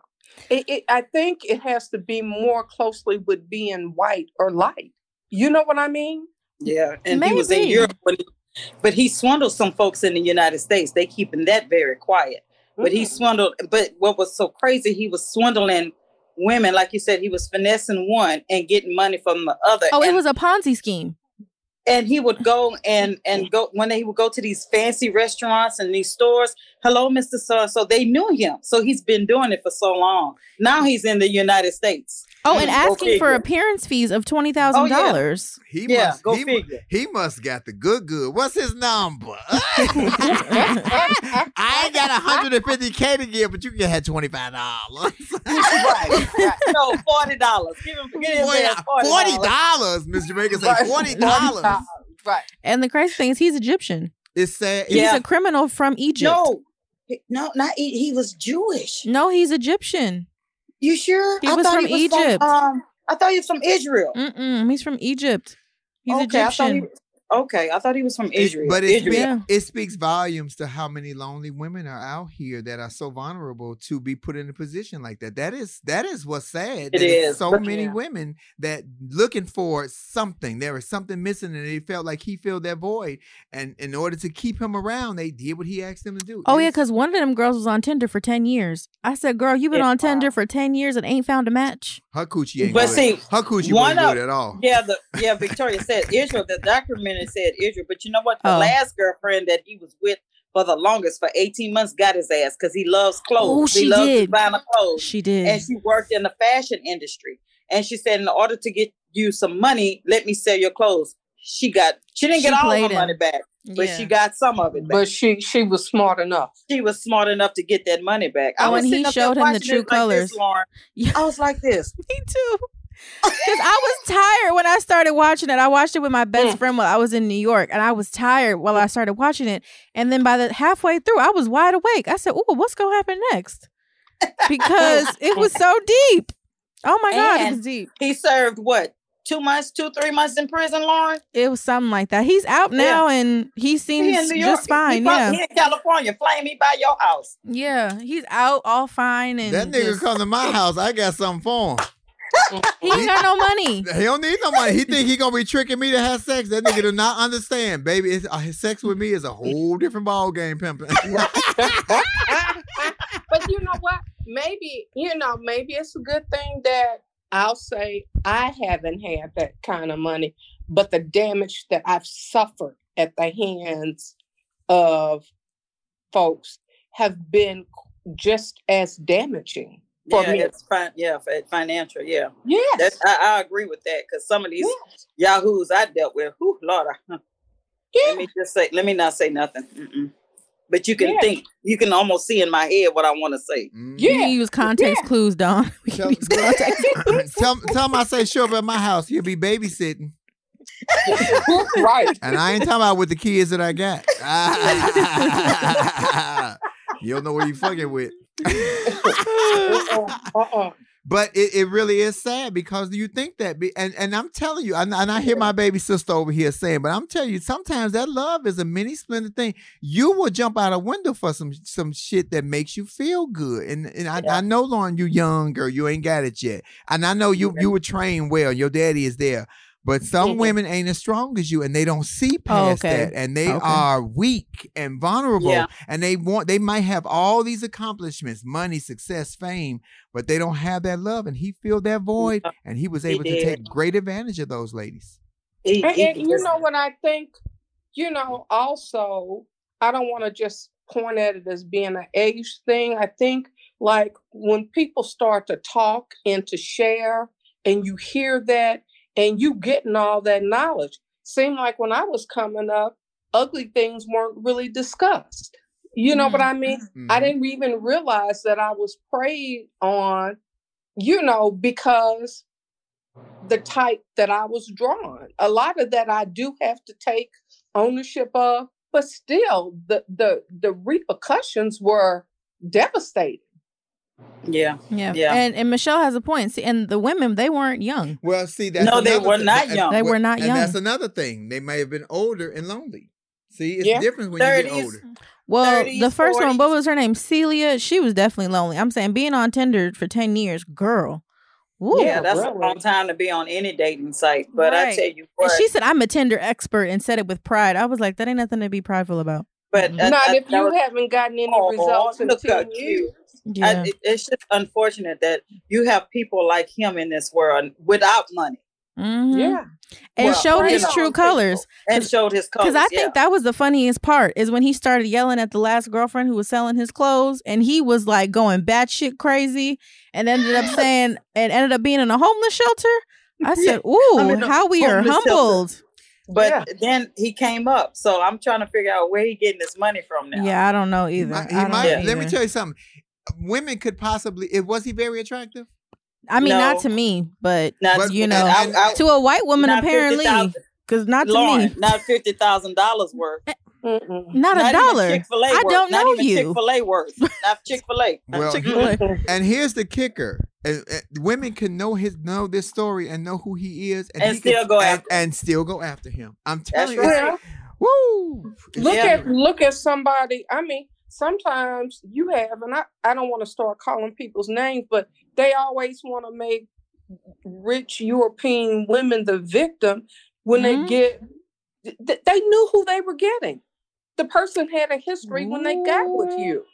It, it, I think it has to be more closely with being white or light. You know what I mean? Yeah, and he was in Europe, when he, but he swindled some folks in the United States. They keeping that very quiet. But he Mm. swindled. But what was so crazy? He was swindling women, like you said. He was finessing one and getting money from the other. Oh, it was a Ponzi scheme. and he would go and and go when he would go to these fancy restaurants and these stores. Hello, Mister So and So. They knew him, so he's been doing it for so long. Now he's in the United States. Oh, and Go asking for figure. appearance fees of twenty thousand Oh, yeah. dollars. He Yeah, must go he, figure. he must got the good good. What's his number? <laughs> I ain't got 150k to give, but you can have twenty five dollars. <laughs> right, right. No, forty dollars. Give him, give him Forty forty dollars, dollars. Miss Jamaica say Right. forty dollars. Right. And the crazy thing is, he's Egyptian. It's sad. He's Yeah. a criminal from Egypt. No, no, not he, he was Jewish. no, he's Egyptian. You sure? He was thought from Egypt. um, I thought he was from Israel. Mm-mm, he's from Egypt. He's okay, I thought Egyptian. Okay, I thought he was from It- Israel. but it, Israel. speak- Yeah. it speaks volumes to how many lonely women are out here that are so vulnerable to be put in a position like that. That is that is what's sad. It's so but- many Yeah. women that looking for something. There was something missing, and they felt like he filled that void. And in order to keep him around, they did what he asked them to do. Oh yeah, because one of them girls was on Tinder for ten years. I said, "Girl, you've been on Tinder for ten years and ain't found a match." her coochie ain't But good. see, her coochie one wasn't of- good at all. Yeah, the yeah, Victoria said Israel. The documentary said Israel, but you know what? The Oh. last girlfriend that he was with for the longest for eighteen months got his ass because he loves clothes. Oh, he she loves did. designer clothes. She did. and she worked in the fashion industry. And she said, in order to get you some money, let me sell your clothes. She got she didn't She get all played her him. money back, but Yeah. she got some of it back. But she she was smart enough. she was smart enough to get that money back. Oh, was and he sitting up there showed him the true it like this, colors. Lauren. Yeah. I was like this. <laughs> Me too. Because I was tired when I started watching it. I watched it with my best Mm. friend while I was in New York, and I was tired while I started watching it. And then by the halfway through, I was wide awake. I said, "Ooh, what's gonna happen next?" Because <laughs> it was so deep. Oh my god, it was deep. He served what? Two months, two, three months in prison, Lauren? It was something like that. He's out Yeah. now, and he He seems in New York. just fine. He, yeah, he in California. Flame me by your house. yeah, he's out all fine and That nigga just- come to my house. I got something for him. He ain't got no money. He don't need no money. He think he gonna be tricking me to have sex. That nigga do not understand, baby. It's, uh, his sex with me is a whole different ball game, pimping. <laughs> but you know what? Maybe, you know, maybe it's a good thing that I'll say I haven't had that kind of money, but the damage that I've suffered at the hands of folks have been just as damaging for yeah, me. it's fine. Yeah, for financial. Yeah, Yes. That's, I, I agree with that because some of these yahoos I dealt with, whew, Lord, I- let me just say, let me not say nothing. Mm-mm. But you can Yeah. think, you can almost see in my head what I want mm-hmm. to say. You can use context clues, Dawn. <laughs> We can use context <laughs> clues. <laughs> tell, tell him I say show up at my house. He'll be babysitting. right. And I ain't talking about with the kids that I got. you don't know what you fucking with. Uh-uh. <laughs> But it, it really is sad because you think that, be, and and I'm telling you, and, and I hear my baby sister over here saying, but I'm telling you, sometimes that love is a mini splendid thing. You will jump out a window for some some shit that makes you feel good. And and I, I know, Lauren, you young girl, you ain't got it yet, and I know you you were trained well. Your daddy is there. But some women ain't as strong as you, and they don't see oh, past okay. that, and they Okay. are weak and vulnerable, Yeah. and they want they might have all these accomplishments, money, success, fame, but they don't have that love, and he filled that void, and he was He able to did. take great advantage of those ladies. He- And, he and you know what I think? You know, also, I don't want to just point at it as being an age thing. I think like when people start to talk and to share, and you hear that, and you getting all that knowledge. Seemed like when I was coming up, ugly things weren't really discussed. You know what I mm-hmm. mean? Mm-hmm. I didn't even realize that I was preyed on, you know, because the type that I was drawn. A lot of that I do have to take ownership of, but still the the the repercussions were devastating. Yeah. Yeah. Yeah. And and Michelle has a point. See, and the women, they weren't young. Well, see, that's No, they were thing. not young. They were not and young. that's another thing. They may have been older and lonely. See, it's Yeah. different when you get older. Well, 30s, the first one, what was her name? Celia. She was definitely lonely. I'm saying being on Tinder for 10 years, girl. Woo. yeah, that's a long time to be on any dating site. But I tell you And she said, I'm a Tinder expert and said it with pride. I was like, that ain't nothing to be prideful about. but uh, Not I- if you was- haven't gotten any Oh, results in look how 10 cute. years. Yeah. I, it- it's just unfortunate that you have people like him in this world without money Mhm. Yeah. And Well, showed his know, true colors. and showed his colors. Because I yeah. think that was the funniest part is when he started yelling at the last girlfriend who was selling his clothes, and he was like going batshit crazy, and ended up <laughs> saying and ended up being in a homeless shelter. I said, "Ooh, I'm in a how we are homeless shelter. humbled." But Yeah. then he came up, so I'm trying to figure out where he getting his money from now. Yeah, I don't know either. might- he I don't might- know let me tell you something. Women could possibly. It was he very attractive? I mean, not to me, but Not- But- you know, I- I- to a white woman apparently, because not to Lauren, me, not <laughs> fifty thousand dollars worth. Eh, Mm-mm. not, a dollar. Chick Fil A I worth. don't not even you. Chick Fil A worth. <laughs> Not Chick Fil A. Well, Chick-fil-A. <laughs> And here's the kicker: and, and women can know his know this story and know who he is, and, And he can- still go and, after him. and still go after him. I'm That's telling you, right. woo! Look Yeah. at look at somebody. I mean, sometimes you have, and I, I don't want to start calling people's names, but they always want to make rich European women the victim when Mhm. they get. th- They knew who they were getting. The person had a history when they got with you.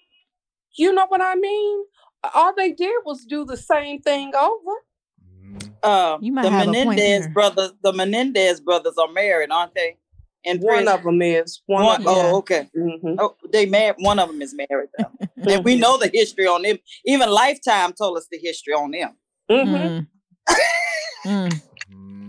You know what I mean? All they did was do the same thing over. Uh, You might the have a point Menendez brothers, the Menendez brothers are married, aren't they? And One of them is one. One, of them. Yeah. oh, okay. Mhm. Oh, they married. One of them is married though, <laughs> and we know the history on them. Even Lifetime told us the history on them. Mhm. <laughs> Mm.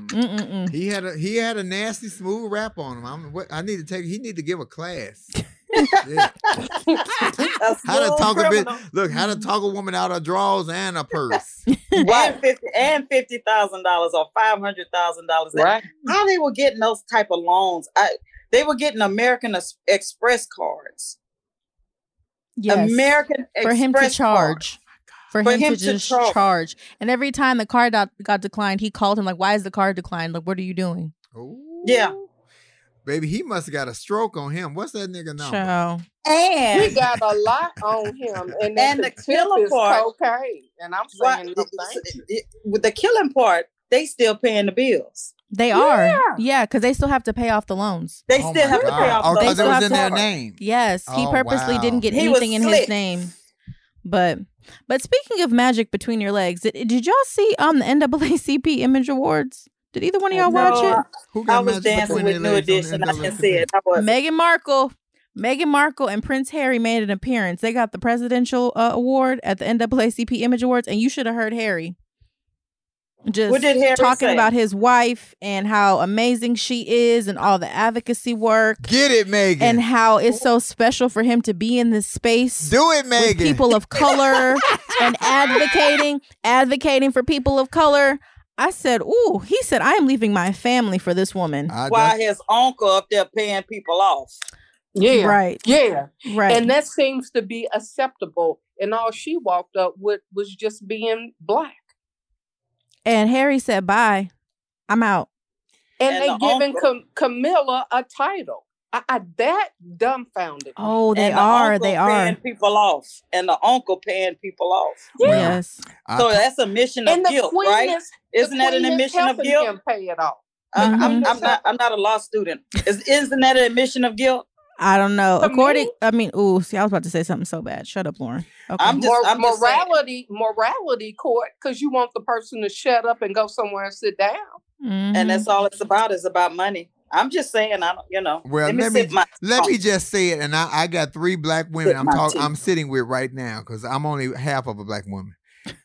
Mm. Mm. He had a he had a nasty smooth rap on him. I'm, what, I need to take. He need to give a class. <laughs> Yeah. <laughs> A How to smooth talk a bit? Look, how to talk a woman out of drawers and a purse. <laughs> and fifty and fifty thousand dollars or five hundred thousand dollars. Right. How they were getting those type of loans? I, they were getting American Express cards. Yes. American for him to Express charge. Oh for, For him, him to to just charge. charge. And every time the card got, got declined, he called him like, "Why is the card declined? Like, what are you doing?" Ooh. Yeah. Baby, he must have got a stroke on him. What's that nigga number? Child. And He got a <laughs> lot on him, and, And the, the tip killer is part- cocaine. And I'm Right, saying, no, thank you. with the killing part, they still paying the bills. They are. Yeah, because they still have to pay off the loans. They Oh still my have to pay off Oh, the They because it was in to- their name. Yes, he Oh, purposely wow. didn't get He anything in his name. But but speaking of magic between your legs, did, did y'all see um the NAACP Image Awards? Did either one of y'all watch it? Who I was dancing with New legs Edition. I didn't see it. I was Meghan Markle, Meghan Markle and Prince Harry made an appearance. They got the presidential uh, award at the NAACP Image Awards, and you should have heard Harry. Just What did Harry talking say? about his wife and how amazing she is and all the advocacy work Get it, Meghan. and how it's so special for him to be in this space Do it, with Meghan. people of color <laughs> and advocating advocating for people of color. I said, "Ooh," he said, "I am leaving my family for this woman." I- while that's- his uncle up there paying people off. Yeah, Right. yeah, Right. and that seems to be acceptable. And all she walked up with was just being black. And Harry said, "Bye, I'm out." And, And they the giving uncle- Cam- Camilla a title. I, I that dumbfounded. Oh, they and are. uncle They are. paying people off, and the uncle paying people off. Yes. I- So that's a mission of guilt, right? is Isn't that an admission of guilt? him pay it off. Uh, I'm, Mhm. I'm not. I'm not a law student. Is, isn't that an admission of guilt? I don't know. To According, me- I mean, ooh, see, I was about to say something so bad. Shut up, Lauren. Okay. I'm just. I'm just morality, morality court, because you want the person to shut up and go somewhere and sit down. Mhm. and that's all it's about. Is about money. I'm just saying. I don't. You know. Well, let me let me my. let me just say it, and I, I got three black women I'm talking. I'm sitting with right now because I'm only half of a black woman.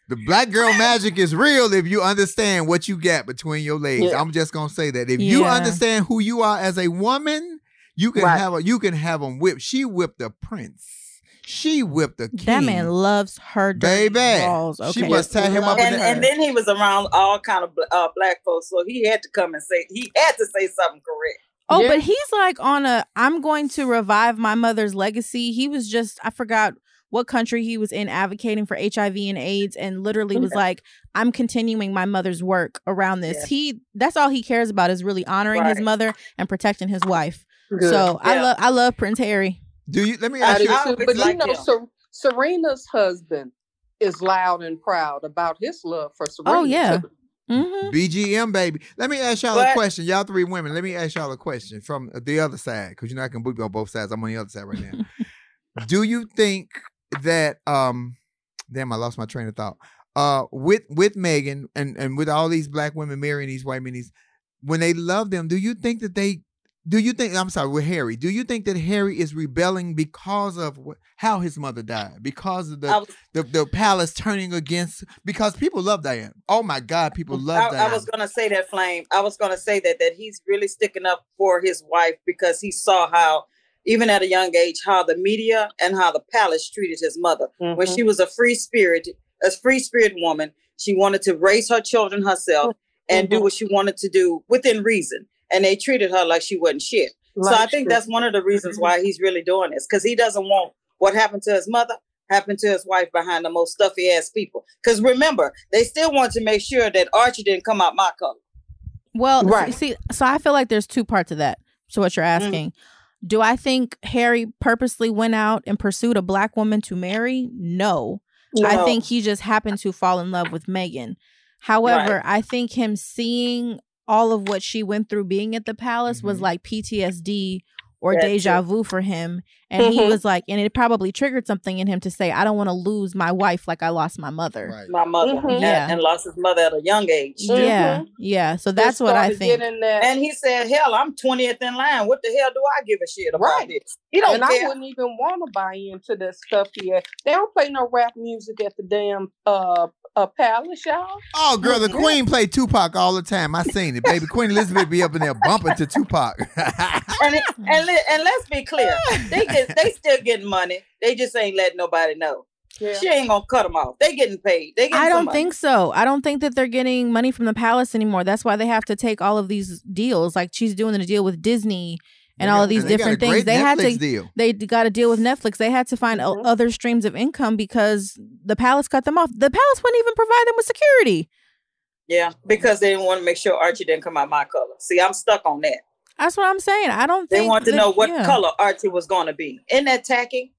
The black girl magic is real if you understand what you got between your legs. Yeah. I'm just gonna say that if you understand who you are as a woman, you can Right. have a you can have them whip. She whipped the prince. She whipped the king. that man loves her dirty Baby. balls. She must tie him up in And, the and then he was around all kind of uh, black folks, so he had to come and say he had to say something correct. Oh, Yeah. but he's like on a I'm going to revive my mother's legacy. He was just I forgot what country he was in advocating for HIV and AIDS and literally was Yeah. like I'm continuing my mother's work around this. Yeah. He that's all he cares about is really honoring his mother and protecting his wife. Good. So, I love I love Prince Harry. Do you let me ask you? I too. always But you know. Ser- Serena's husband is loud and proud about his love for Serena. Oh, yeah. too. Mhm. BGM baby. Let me ask y'all a question. Y'all three women. Let me ask y'all a question from the other side because you know I can boot on both sides. I'm on the other side right now. <laughs> Do you think that um damn I lost my train of thought. Uh with with Meghan and and with all these black women marrying these white men these when they love them, do you think that they do you think I'm sorry with Harry? Do you think that Harry is rebelling because of what, how his mother died? Because of the was, the, the palace turning against because people love Diane. Oh my God, people love I, Diane. I was gonna say that flame. I was gonna say that that he's really sticking up for his wife because he saw how, even at a young age, how the media and how the palace treated his mother when Mhm. she was a free spirit, a free spirit woman. She wanted to raise her children herself and do Mhm. what she wanted to do within reason, and they treated her like she wasn't shit. so I think shit. that's one of the reasons mm-hmm. why he's really doing this because he doesn't want what happened to his mother happen to his wife behind the most stuffy ass people. Because remember, they still want to make sure that Archie didn't come out my color. Well, Right. see, so I feel like there's two parts of that. So what you're mm. asking, do I think Harry purposely went out and pursued a black woman to marry? No. I think he just happened to fall in love with Meghan. However, I think him seeing all of what she went through being at the palace was Mhm. like PTSD or deja vu for him. And he Mhm. was like, and it probably triggered something in him to say, I don't want to lose my wife like I lost my mother. right. My mother Mhm. and, Yeah. and lost his mother at a young age. Yeah. Yeah. So that's what I think. And he said, "Hell, I'm 20th in line. What the hell do I give a shit about Right. this? He don't and I wouldn't even want to buy into that stuff yet. They don't play no rap music at the damn uh, uh palace, y'all. Oh, girl, the Queen played Tupac all the time. I seen it, baby. Queen Elizabeth be up in there bumping to Tupac. <laughs> and it, and li- and let's be clear, they get they still getting money. They just ain't letting nobody know. Yeah. She ain't gonna cut them off. They getting paid. They getting I don't money. think so. I don't think that they're getting money from the palace anymore. That's why they have to take all of these deals. Like she's doing a deal with Disney and all of these And they got a different things. great They had to deal. they got to deal with Netflix. They had to find o- Mhm. other streams of income because the palace cut them off. The palace wouldn't even provide them with security. Yeah, because they didn't want to make sure Archie didn't come out my color. See, I'm stuck on that. That's what I'm saying. I don't They want to that- know what yeah. color Archie was going to be. Isn't that tacky?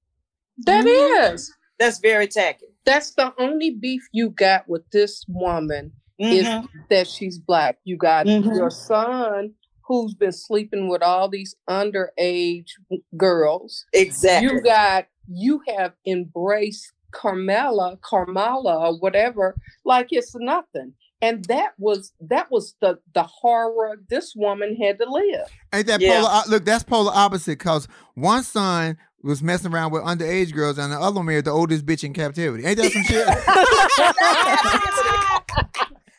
That Mm-hmm. is. That's very tacky. That's the only beef you got with this woman is Mhm. that she's black. You got Mhm. your son who's been sleeping with all these underage girls. Exactly. You got you have embraced Carmela, Carmela, or whatever, like it's nothing. And that was that was the the horror this woman had to live. Ain't that Yeah. polar? Look, that's polar opposite. Cause one son was messing around with underage girls, and the other one married the oldest bitch in captivity. Ain't that some shit? <laughs>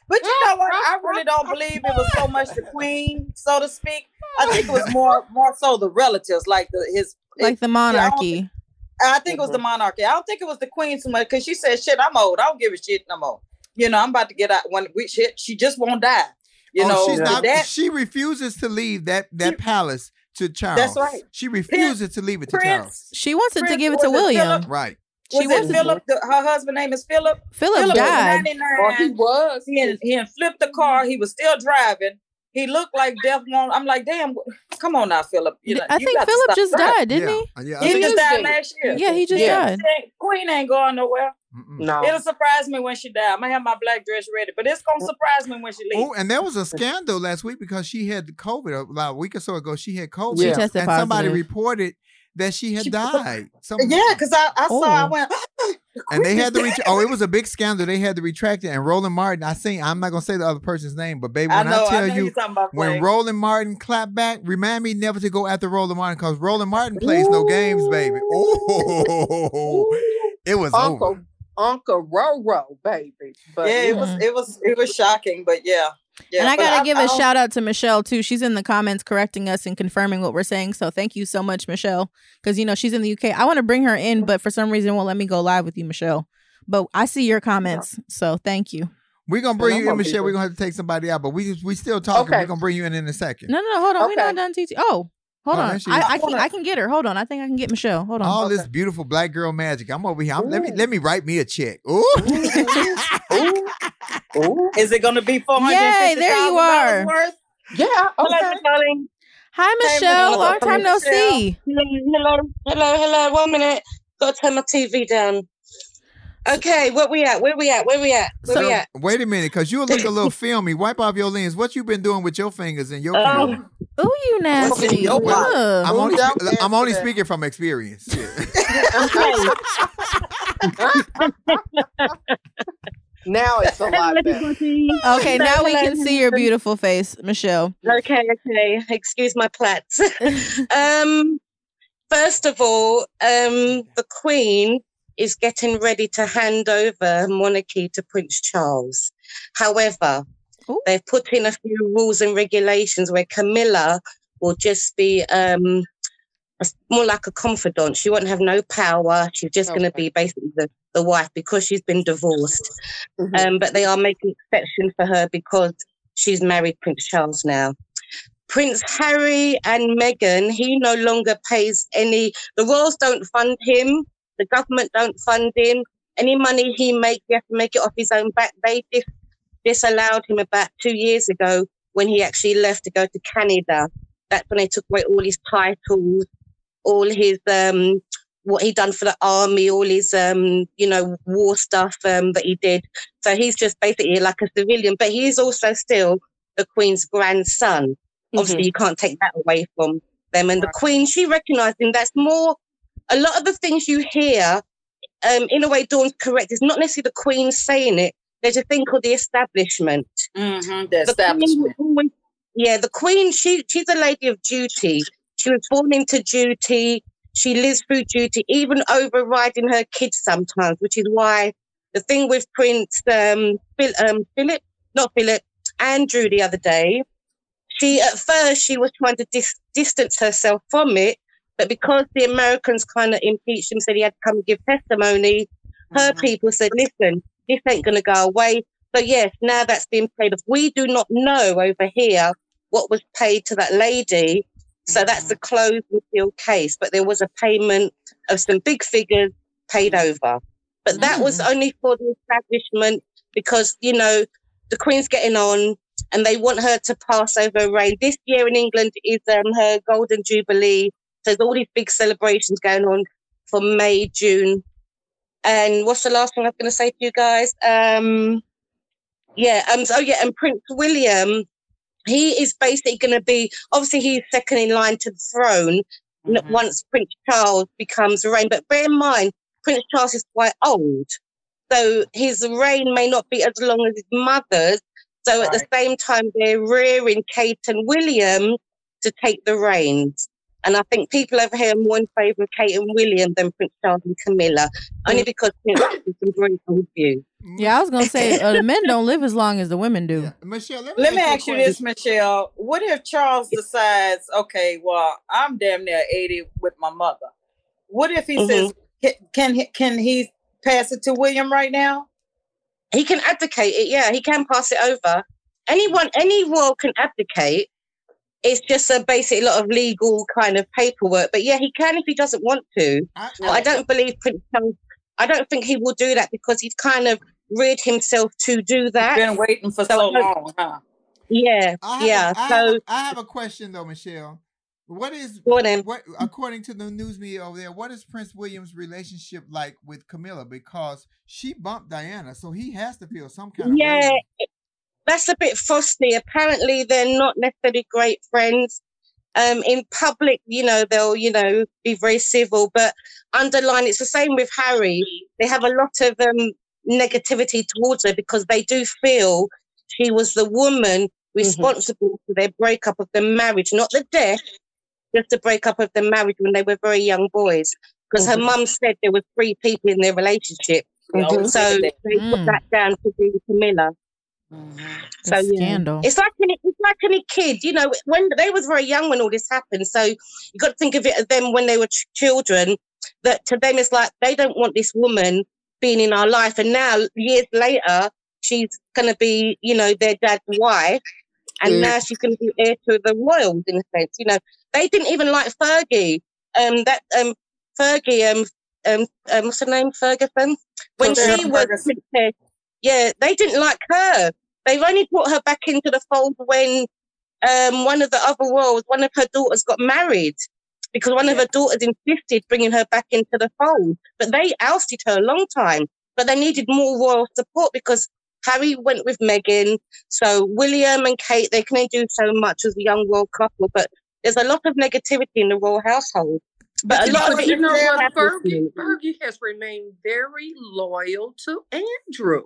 But you know what? I really don't believe it was so much the queen, so to speak. I think it was more more so the relatives, like the his Like the Yeah, I don't monarchy. I think it was the mm-hmm. monarchy. I don't think it was the queen too much because she said, "Shit, I'm old. I don't give a shit no more." You know, I'm about to get out. When we shit, she just won't die. You oh, know, she's not. that she refuses to leave that that palace to Charles. That's right. She refuses to leave it to Prince- Charles. She wants it to give it to William. Philip? Right. was She it it- Philip? The, her husband name is Philip. Philip was died. 99. Or he was. He had, he had flipped the car. He was still driving. He looked like death. Won't. I'm like, damn. Come on now, Philip. You know, I you think Philip just driving. died, didn't yeah. he? Uh, yeah. I He think- just died dead. last year. Yeah, he just Yeah. died. Queen ain't going nowhere. Mm-mm. No. It'll surprise me when she die. I'm gonna have my black dress ready, but it's gonna surprise me when she leaves. Oh, and there was a scandal last week because she had COVID about a week or so ago. She had COVID, She and tested somebody reported that she had She- died. Some, Yeah, because I, I saw. I Oh. went. <gasps> and they had to reach. Oh, it was a big scandal. They had to retract it. And Roland Martin, I seen. I'm not gonna say the other person's name, but baby, when I, know. I tell know you, about when. Roland Martin clapped back, remind me never to go after Roland Martin because Roland Martin plays no games, baby. Oh, it was Uncle over. Uncle Roro, baby. But yeah, it was. It was. It was shocking, but yeah. Yeah, and I gotta give a a shout out to Michelle too. She's in the comments correcting us and confirming what we're saying. So thank you so much, Michelle. Because you know she's in the UK. I want to bring her in, but for some reason won't let me go live with you, Michelle. But I see your comments, so thank you. We're gonna bring I'm you in, gonna Michelle. We're gonna have to take somebody out, but we just we still talking. Okay. We're gonna bring you in in a second. No, no, no hold on. We're not done. TT. Oh, hold Oh, on. I. I can I can get her. Hold on. I think I can get Michelle. Hold on. All this beautiful black girl magic. I'm over here. I'm, let me let me write me a check. Ooh. Ooh. <laughs> Is it going to be four hundred? Yay, there you are. Worth? Yeah, Hello, darling. Hi, Michelle. Michelle. Long time no Michelle. see. Hello, hello, hello, hello. One minute. Got to turn my TV down. Okay, where we at? Where we at? Where we at? Where So, we at? wait a minute, cause you look a little <laughs> filmy. Wipe off your lens. What you been doing with your fingers and your Oh. film? Ooh, you nasty. Your I'm only down spe- there I'm only speaking from experience. <laughs> <laughs> Now it's a lot better. Okay, now we can see your beautiful face, Michelle. Okay, okay. Excuse my plats. um, first of all, um, the Queen is getting ready to hand over monarchy to Prince Charles. However, Ooh. they've put in a few rules and regulations where Camilla will just be um, a- more like a confidant. She won't have no power. She's just going to be basically the, the wife because she's been divorced. Mhm. Um, but they are making exception for her because she's married Prince Charles now. Prince Harry and Meghan, he no longer pays any, the royals don't fund him, the government don't fund him. Any money he makes, he has to make it off his own back. They dis- disallowed him about two years ago when he actually left to go to Canada. That's when they took away all his titles, all his um what he done for the army, all his um, you know, war stuff um that he did. So he's just basically like a civilian, but he is also still the Queen's grandson. Obviously, you can't take that away from them. And the Queen, she recognised him. That's more. A lot of the things you hear, um, in a way, Dawn's correct. It's not necessarily the Queen saying it. There's a thing called the establishment. Mm-hmm, the The Queen establishment. always- yeah, the Queen. She she's a lady of duty. She was born into duty. She lives through duty, even overriding her kids sometimes, which is why the thing with Prince um, Phil, um, Philip, not Philip, Andrew the other day, she at first she was trying to dis- distance herself from it, but because the Americans kind of impeached him, said he had to come and give testimony, her mm. people said, "Listen, this ain't going to go away." So yes, now that's being paid off. We do not know over here what was paid to that lady. So that's a mm. closed and sealed case. But there was a payment of some big figures paid mm. over. But that was only for the establishment because, you know, the Queen's getting on. and they want her to pass over reign. This year in England is um, her golden jubilee. So there's all these big celebrations going on for May, June. And what's the last thing I was going to say to you guys? Um, yeah, um, so yeah, and Prince William, he is basically going to be obviously he's second in line to the throne n- once Prince Charles becomes reign. But bear in mind, Prince Charles is quite old, so his reign may not be as long as his mother's. So at the same time, they're rearing Kate and William to take the reins. And I think people over here are more in favour of Kate and William than Prince Charles and Camilla, only because Prince Charles is some very old view. Yeah, I was gonna say uh, the men don't live as long as the women do. Michelle, let Let me ask you this, Michelle. What if Charles decides, okay, well, I'm damn near 80 with my mother. What if he Mhm. says, can, can he can he pass it to William right now? He can abdicate it, yeah, he can pass it over. Anyone, any royal can abdicate. It's just a basic lot of legal kind of paperwork. But yeah, he can if he doesn't want to. But I don't believe Prince Charles, I don't think he will do that because he's kind of reared himself to do that. Been waiting for so long, huh? Yeah, I yeah. I, So have, a- I have a question though, Michelle. What is Go on then. what according to the news media over there? What is Prince William's relationship like with Camilla? Because she bumped Diana, so he has to feel some kind of yeah, way. That's a bit frosty. Apparently, they're not necessarily great friends. Um, in public, you know, they'll, you know, be very civil, but underline, it's the same with Harry. They have a lot of um, negativity towards her because they do feel she was the woman responsible for their breakup of the marriage, not the death, just the breakup of the marriage when they were very young boys. Because her Mhm. mum said there were three people in their relationship. Always So they put Mm. that down to be Camilla. So A yeah, scandal. it's like any it's like any kid, you know. When they was very young when all this happened, so you got to think of it as them when they were ch- children. That to them it's like they don't want this woman being in our life, and now years later she's gonna be, you know, their dad's wife, and Mm. now she's gonna be heir to the royals in a sense. You know, they didn't even like Fergie. Um, that um Fergie um um, um what's her name Ferguson when Sarah she was Ferguson. princess. Yeah, they didn't like her. They've only brought her back into the fold when um, one of the other royals, one of her daughters got married because one of her daughters insisted bringing her back into the fold. But they ousted her a long time. But they needed more royal support because Harry went with Meghan. So William and Kate, they can only do so much as a young royal couple. But there's a lot of negativity in the royal household. But, a you lot of you know what? Fergie, Fergie has remained very loyal to Andrew.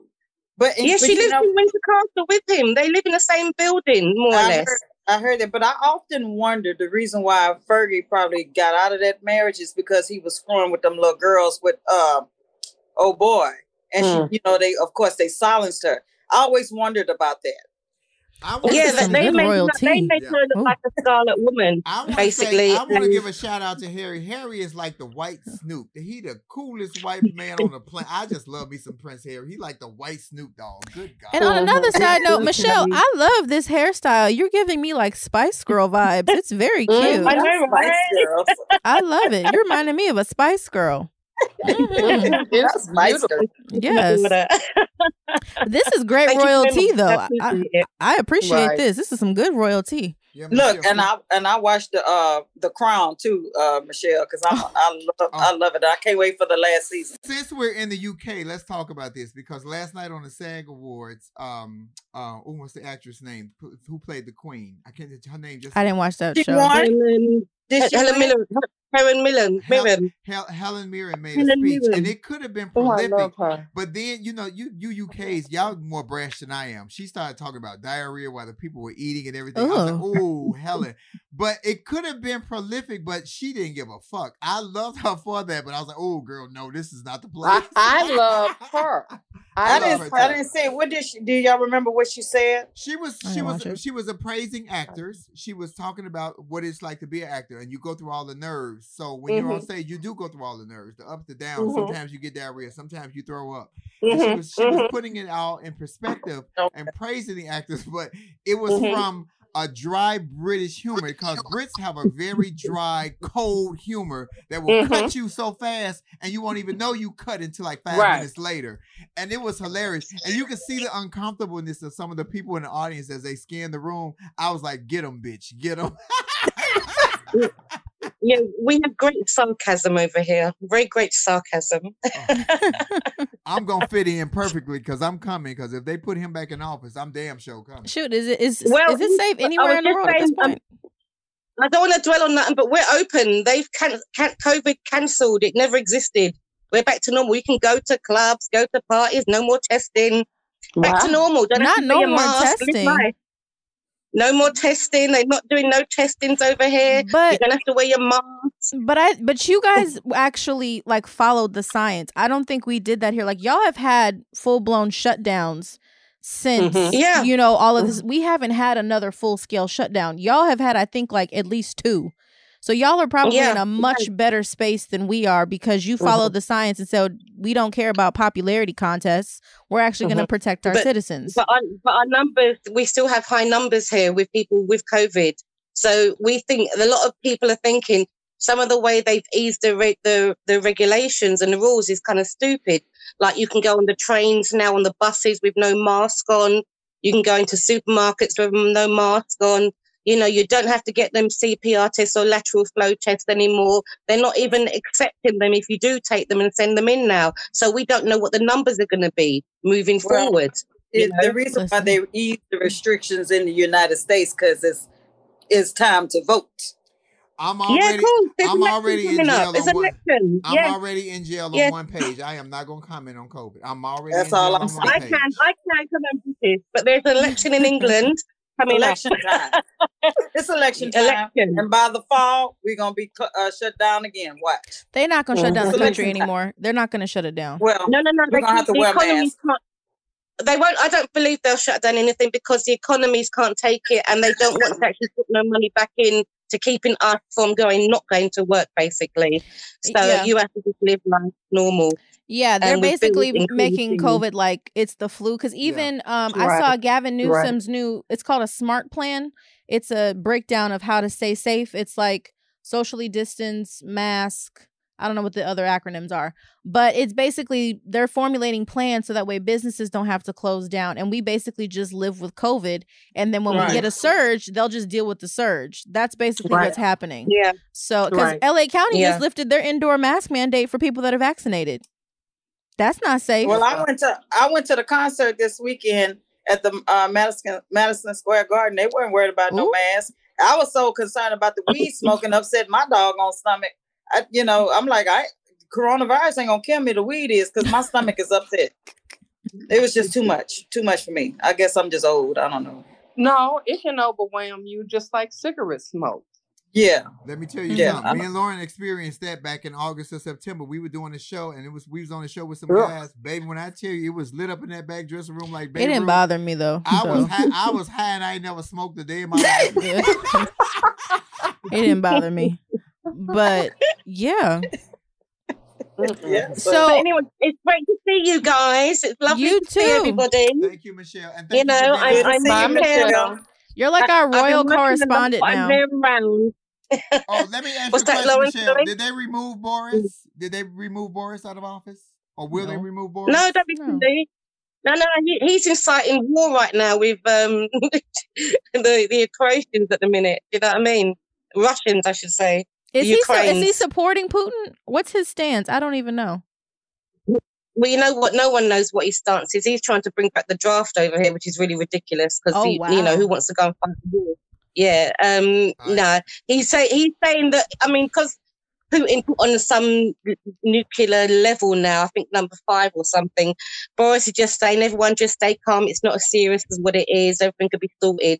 But Yeah, she lives know- in Windsor Castle with him. They live in the same building, more or less. heard, I heard that, but I often wonder the reason why Fergie probably got out of that marriage is because he was screwing with them little girls with uh, oh boy, and Hmm. she, you know, they of course they silenced her. I always wondered about that. Yeah, that they made, her- they made her look like a Scarlet Woman, I wanna basically. Say, I want to give a shout out to Harry. Harry is like the white Snoop. He the coolest white <laughs> man on the planet. I just love me some Prince Harry. He like the white Snoop Dogg. Good God. And on another side note, Michelle, I love this hairstyle. You're giving me like Spice Girl vibes. It's very cute. Mm, I know, right? I love it. You're reminding me of a Spice Girl. <laughs> Mhm. That's beautiful. Yes. <laughs> this is great Thank royalty, though. I I, appreciate. I appreciate Right. this. This is some good royalty. Look, and I and I watched the uh the Crown too, uh Michelle, because I I love I love it. I can't wait for the last season. Since we're in the UK, let's talk about this because last night on the SAG Awards, um, uh, oh, what's the actress name who- who played the Queen? I can't. Her name just. I didn't watch that She show. won. Helen, Did she Helen win? Helen Mirren. Mirren. Hel- Helen Mirren made Helen a speech, Mirren. and it could have been Oh, prolific. her. But then you know, you you UKs, y'all more brash than I am. She started talking about diarrhea while the people were eating and everything. I was like, oh, <laughs> Helen. But it could have been prolific, but she didn't give a fuck. I loved her for that, but I was like, oh, girl, no, this is not the place. I, I love her. <laughs> I, I didn't I didn't say what did she do y'all remember what she said? She was she was she was appraising actors. She was talking about what it's like to be an actor, and you go through all the nerves. So when you're on Mhm. stage, you do go through all the nerves, the ups, the downs. Mhm. Sometimes you get diarrhea, sometimes you throw up. And she was she was mhm. putting it all in perspective and praising the actors, <laughs> but it was Mhm. from a dry British humor because Brits have a very dry, cold humor that will cut Mhm. you so fast and you won't even know you cut until like five Right. minutes later. And it was hilarious. And you can see the uncomfortableness of some of the people in the audience as they scanned the room. I was like, get them, bitch, get them. <laughs> Yeah, we have great sarcasm over here. Very great sarcasm. <laughs> I'm gonna fit in perfectly because I'm coming. Because if they put him back in office, I'm damn sure coming. Shoot, is it is Well, is it safe I anywhere in the just world at this saying, um, point? I don't want to dwell on that, but we're open. They've can, can, COVID cancelled. It never existed. We're back to normal. You can go to clubs, go to parties. No more testing. Back to normal. Don't have Not to no more mask. Live testing. No more testing. They're not doing no testings over here. But You're gonna have to wear your mask. But I but you guys actually like followed the science. I don't think we did that here. Like y'all have had full blown shutdowns since Mhm. Yeah. you know all of this. We haven't had another full scale shutdown. Y'all have had I think like at least two. So y'all are probably Yeah, in a much better space than we are because you followed mm-hmm. the science and said we don't care about popularity contests. We're actually going to mm-hmm. protect our But- citizens. But our, but our numbers, we still have high numbers here with people with COVID. So we think a lot of people are thinking some of the way they've eased the re- the the regulations and the rules is kind of stupid. Like you can go on the trains now on the buses with no mask on. You can go into supermarkets with no mask on. You know, you don't have to get them CPR tests or lateral flow tests anymore. They're not even accepting them if you do take them and send them in now. So we don't know what the numbers are going to be moving Well, forward. you It, know? the reason why they ease the restrictions in the United States because it's it's time to vote. I'm Yeah, already, cool. I'm already in coming up. jail There's on one. election. I'm already in jail on Yeah. one page. I am not gonna comment on COVID. I'm already That's in all I'm on one I page. can, I can come and put this, but there's an election in England coming Election up. time. <laughs> It's election time, Election. and by the fall, we're gonna be cu- uh, shut down again. Watch. They're not going to shut down the country election time. anymore. They're not going to shut it down. Well, No, no, no. we're They gonna have to wear masks. They won't. I don't believe they'll shut down anything because the economies can't take it, and they don't want to actually put no money back in to keeping us from going, not going to work, basically. So Yeah. you have to just live life normal. Yeah, they're And with bills basically making COVID like it's the flu. Because even um, I saw Gavin Right. Newsom's new. It's called a Smart Plan. It's a breakdown of how to stay safe. It's like socially distance, mask. I don't know what the other acronyms are, but it's basically they're formulating plans so that way businesses don't have to close down, and we basically just live with COVID. And then when we get a surge, they'll just deal with the surge. That's basically Right. what's happening. Yeah. So because Right. LA County Yeah. just lifted their indoor mask mandate for people that are vaccinated. That's not safe. Well, I went to I went to the concert this weekend at the uh, Madison Madison Square Garden. They weren't worried about no mask. I was so concerned about the weed <laughs> smoking upset my dog on stomach. I, you know, I'm like, I coronavirus ain't gonna kill me. The weed is because my <laughs> stomach is upset. It was just too much, too much for me. I guess I'm just old. I don't know. No, it can overwhelm you just like cigarette smoke. Yeah, Let me tell you Yeah, something. I'm- Me and Lauren experienced that back in August or September. We were doing a show, and it was we was on the show with some Ugh. guys. Baby, when I tell you, it was lit up in that back dressing room like it didn't room. bother me though. I so. was high, I was high, and I ain't never smoked a day in my life. <laughs> it didn't bother me. But yeah. yeah. So but anyway, it's great to see you guys. It's lovely You to see too. everybody. Thank you, Michelle, and thank You you know, for being I, I Good to see miss you, Michelle. Michelle. you're like I- our royal working a lot, correspondent but I'm now. Very around. Oh, let me ask <laughs> What's you a that, question, Michelle. Sorry? Did they remove Boris? Did they remove Boris out of office, or will they remove Boris? No, don't be No. silly. No, no, he, he's inciting war right now with um <laughs> the the Croatians at the minute. You know what I mean? Russians, I should say. Is he so, is he supporting Putin? What's his stance? I don't even know. Well, you know what? No one knows what his stance is. He's trying to bring back the draft over here, which is really ridiculous because Oh, you know who wants to go and fight the war? Yeah. Um. Right. No, he's say he's saying that. I mean, because Putin put on some nuclear level now. I think number five or something. Boris is just saying, everyone just stay calm. It's not as serious as what it is. Everything could be sorted.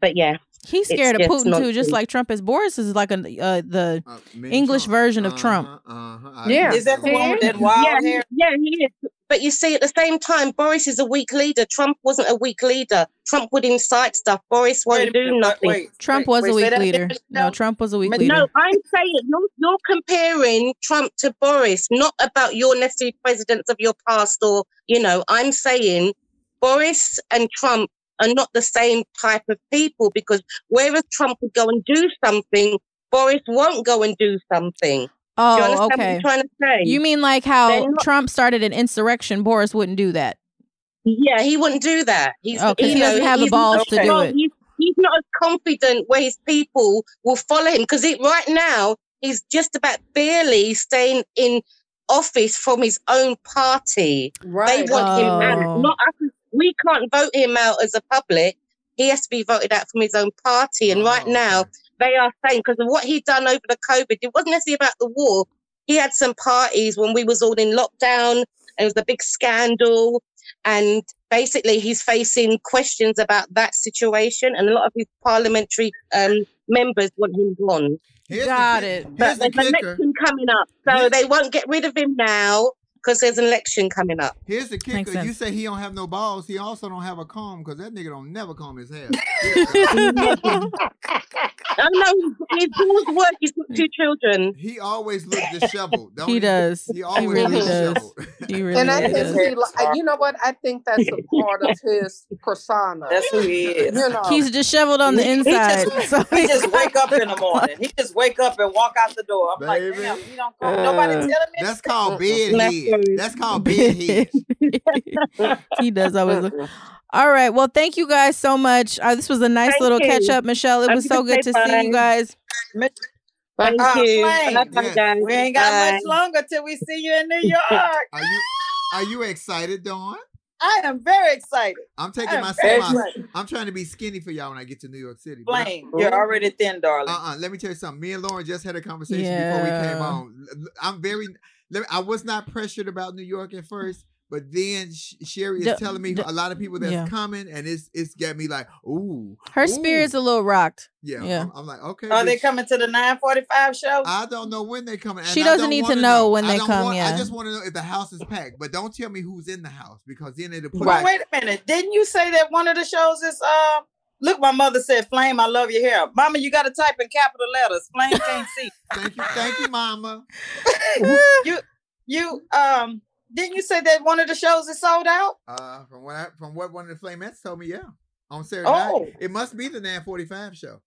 But yeah, He's scared of Putin too, just like Trump is. Boris is like a uh, the Uh, English Trump. version of Trump. Uh-huh, uh-huh. Yeah. Is that with the one with that wild yeah, hair? he- yeah, he is. But you see, at the same time, Boris is a weak leader. Trump wasn't a weak leader. Trump would incite stuff. Boris won't Wait do minute, nothing. Wait, Trump was wait, a weak leader. No, Michelle? Trump was a weak But leader. No, I'm saying you're, you're comparing Trump to Boris, not about your necessary presidents of your past or, you know, I'm saying Boris and Trump are not the same type of people because whereas Trump would go and do something, Boris won't go and do something. Do you Oh, what okay. I'm trying to say? You mean like how not- Trump started an insurrection? Boris wouldn't do that. Yeah, he wouldn't do that. He's Oh, 'cause you he doesn't know, have the balls not- to do it. He's, he's not as confident where his people will follow him because right now he's just about barely staying in office from his own party. Right. They want him Oh. out. Not us. We can't vote him out as a public. He has to be voted out from his own party. And Oh, right now, they are saying because of what he done over the COVID, it wasn't necessarily about the war. He had some parties when we was all in lockdown. And it was a big scandal, and basically he's facing questions about that situation. And a lot of his parliamentary um, members want him gone. Here's Got the, it. Here's But the there's an kicker. election coming up, so they won't get rid of him now because there's an election coming up. Here's the Makes kicker. You say he don't have no balls. He also don't have a comb because that nigga don't never comb his hair. <laughs> I know his balls work. He's got two children. He always looks disheveled. Don't He does. He He always really looks does. disheveled. He <laughs> really And I is. think he, you know what? I think that's a part of his persona. That's who he is. You know, He's disheveled on the He- he inside. just- <laughs> so He just wake up in the morning. He just wake up and walk out the door. I'm like, Baby. damn, you don't call nobody uh, telling me. That's called bedhead. That's called bedhead. <laughs> he does always look. <laughs> All right. Well, thank you guys so much. Uh, this was a nice Thank little you. catch up, Michelle. It I'm was so gonna good to see you guys. Thank Uh, you. Flame, yes. We ain't got Bye. much longer till we see you in New <laughs> York. Are you are you excited, Dawn? I am very excited. I'm taking my very semi. I'm trying to be skinny for y'all when I get to New York City. but I- you're already thin, darling. Uh-uh. Let me tell you something. Me and Lauren just had a conversation before we came on. I'm very. Let me- I was not pressured about New York at first, but then Sherri is The- telling me the- a lot of people that's yeah. coming, and it's it's got me like, ooh. Her ooh. spirit's a little rocked. Yeah. yeah. I'm, I'm like, okay. Are they coming to the 945 show? I don't know when they coming. and She doesn't need to wanna know when they come, want- I just want to know if the house is packed, but don't tell me who's in the house because then it'll put. Well, like- wait a minute. Didn't you say that one of the shows is uh look, my mother said, Flame, I love your hair. Mama, you gotta type in capital letters. Flame can't see. <laughs> Thank you, thank you, Mama. <laughs> you you um didn't you say that one of the shows is sold out? Uh, from what I, from what one of the Flamettes told me, yeah, on Saturday Oh. night, it must be the 945 show.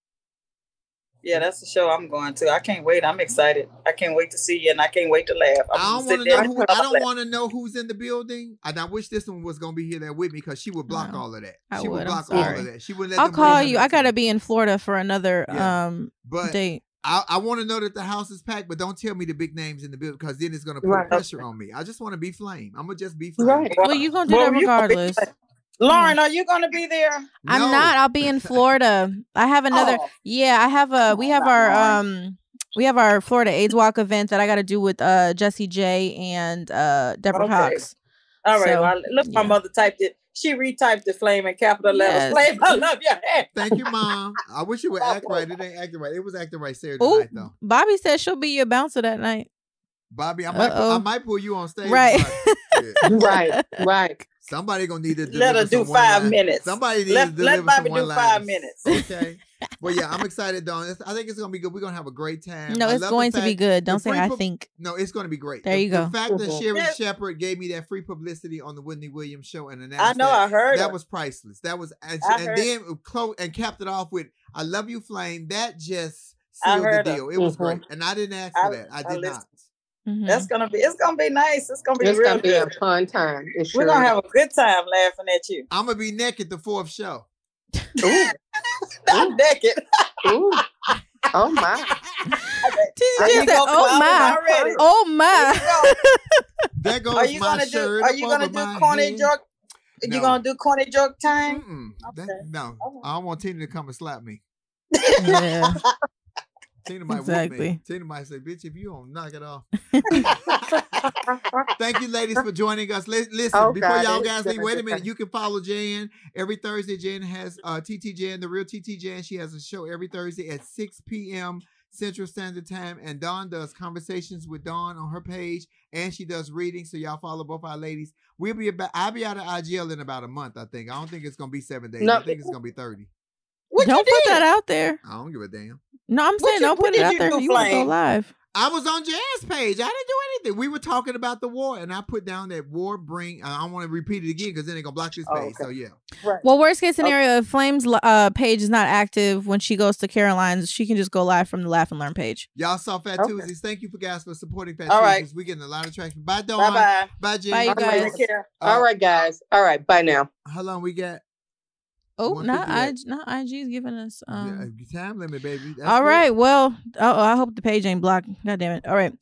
Yeah, that's the show I'm going to. I can't wait. I'm excited. I can't wait to see you and I can't wait to laugh. I'm I don't want to know who. I don't want to know who's in the building. And I wish this one was gonna be here there with me because she would block all of that. I she would, I'm block all of that. She would let. I'll them call you. I gotta be in Florida for another Yeah. um But date. I, I want to know that the house is packed, but don't tell me the big names in the building because then it's gonna put Right. pressure on me. I just want to be flame. I'm gonna just be flame. Right. Well, you're gonna do Well, that you regardless. Lauren, are you gonna be there? I'm No. not. I'll be in Florida. I have <laughs> another. Oh. Yeah, I have a. We have our um. We have our Florida AIDS Walk event that I got to do with uh Jessie J and uh Deborah Okay. Cox. All right. So, well, look, my mother typed it. She retyped the flame in capital Yes. letters. Flame, I love your hair. Thank you, mom. I wish it would act <laughs> right. It ain't acting right. It was acting right Saturday Ooh, night though. Bobby said she'll be your bouncer that night. Bobby, I might, Uh-oh. I might pull you on stage. Right. but, <laughs> yeah. right, right. Somebody gonna need to Let her do five one-line- minutes. Somebody needs Let- to let deliver Bobby some do one-liners. five minutes. Okay. <laughs> well, yeah, I'm excited, Dawn. It's- I think it's gonna be good. We're gonna have a great time. No, I it's going to be good. Don't say free I pub- think. No, it's gonna be great. There The- you go. The fact that Mhm. Sherri Yes. Shepherd gave me that free publicity on the Wendy Williams show and I announced know. that, I heard. that her. was priceless. That was and, I and heard. then close and capped it off with "I love you, Flame." That just sealed the heard her. deal. It was Mhm. great, and I didn't ask for I- that. I I did not. Listened. Mhm. That's gonna be. It's gonna be nice. It's gonna be It's real gonna be a fun time. It We're gonna is. have a good time laughing at you. I'm gonna be naked the fourth show. Ooh, <laughs> Not naked. ooh. Oh my. TJ said, "Oh my, oh my." you. There goes Are you my gonna do? shirt. Are you gonna do corny head. joke? No. You gonna do corny joke time? Mm-mm. That- no, Oh. I don't want Tina to come and slap me. <laughs> Yeah. Tina might whoop Exactly. me. Tina might say, "Bitch, if you don't knock it off." <laughs> Thank you, ladies, for joining us. Li- Listen, Oh, before God, y'all guys been leave, wait a minute. You can follow Jan every Thursday. Jan has uh, TT Jan, the real TT Jan. She has a show every Thursday at 6 p.m. Central Standard Time. And Dawn does conversations with Dawn on her page, and she does readings. So y'all follow both our ladies. We'll be about. I'll be out of IGL in about a month. I think. I don't think it's gonna be seven days. No. I think it's gonna be 30. What Don't put that out there. I don't give a damn. No, I'm What saying you- don't put it did out you there. You want to go live. I was on Jan's page. I didn't do anything. We were talking about the war, and I put down that war bring. I don't want to repeat it again because then they're gonna block this Oh, page. okay. So yeah, Right. Well, worst case scenario, if Flame's uh, page is not active when she goes to Caroline's, she can just go live from the Laugh and Learn page. y'all saw Fat Okay. Tuesdays. Thank you for guys for supporting Fat All right. Tuesdays. We're getting a lot of traction. Bye, Dawn. Bye bye. Bye, Jen. Bye, you guys. Uh, All right, guys. All right. Bye now. How long we got? Oh, not 158. IG, not IG's giving us. Um, yeah, time limit, baby. That's all right. Well, oh, I hope the page ain't blocked. God damn it. All right.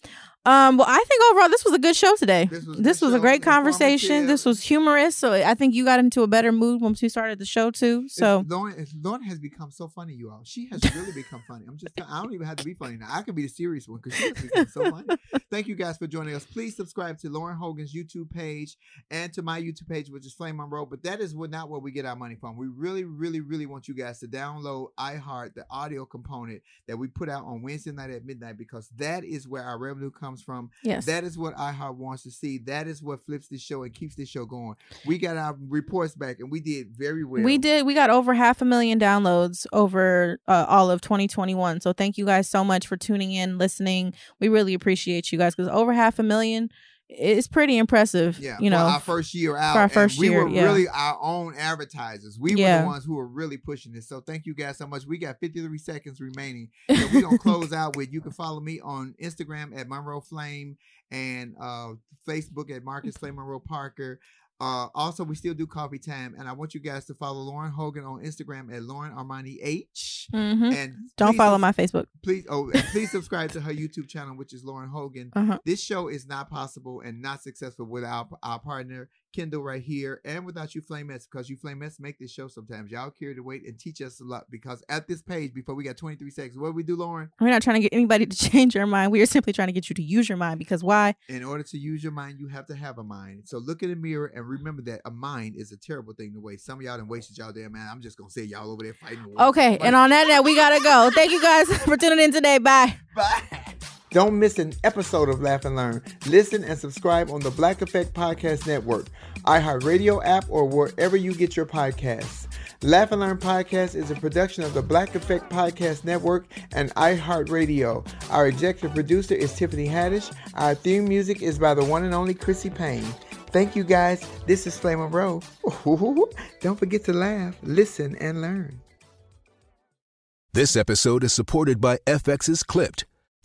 Um, well, I think overall this was a good show today. This was a This was a great conversation. This was humorous. So I think you got into a better mood once we started the show too. So It's- Lauren, it's- Lauren has become so funny, you all. She has really become funny. I'm just, I don't even have to be funny now. I can be the serious one because she has become so funny. Thank you guys for joining us. Please subscribe to Lauren Hogan's YouTube page and to my YouTube page, which is Flame Monroe. But that is what, not where we get our money from. We really, really, really want you guys to download iHeart, the audio component that we put out on Wednesday night at midnight, because that is where our revenue comes from. Yes. That is what iHeart wants to see. That is what flips the show and keeps the show going. We got our reports back and we did very well. we did. We got over half a million downloads over uh, all of 2021. So thank you guys so much for tuning in, listening. We really appreciate you guys because over half a million is pretty impressive. Yeah, you know, for our first year out, our and first we year, were yeah. really our own advertisers. We were the ones who were really pushing this. So thank you guys so much. We got 53 seconds remaining. So we're gonna close out with you can follow me on Instagram at Monroe Flame and uh Facebook at Marcus Flame Monroe Parker. Uh, also, we still do coffee time, and I want you guys to follow Lauren Hogan on Instagram at Lauren Armani H. Mhm. And don't follow my Facebook. Please, oh, <laughs> please subscribe to her YouTube channel, which is Lauren Hogan. Uh-huh. This show is not possible and not successful without our partner Kendall right here, and without you Flamettes, because you Flamettes make this show sometimes. Y'all carry the weight and teach us a lot. Because at this page, before we got 23 seconds, what do we do, Lauren? We're not trying to get anybody to <laughs> change your mind. We are simply trying to get you to use your mind because why? In order to use your mind, you have to have a mind. So look in the mirror and remember that a mind is a terrible thing to waste. Some of y'all done wasted y'all there, man. I'm just gonna say y'all over there fighting. Okay, and on that note, we gotta go. Thank you guys <laughs> for tuning in today. Bye. Bye. Don't miss an episode of Laugh and Learn. Listen and subscribe on the Black Effect Podcast Network, iHeartRadio app, or wherever you get your podcasts. Laugh and Learn Podcast is a production of the Black Effect Podcast Network and iHeartRadio. Our executive producer is Tiffany Haddish. Our theme music is by the one and only Chrissy Payne. Thank you guys. This is Flame Row. <laughs> Don't forget to laugh, listen, and learn. This episode is supported by FX's Clipped,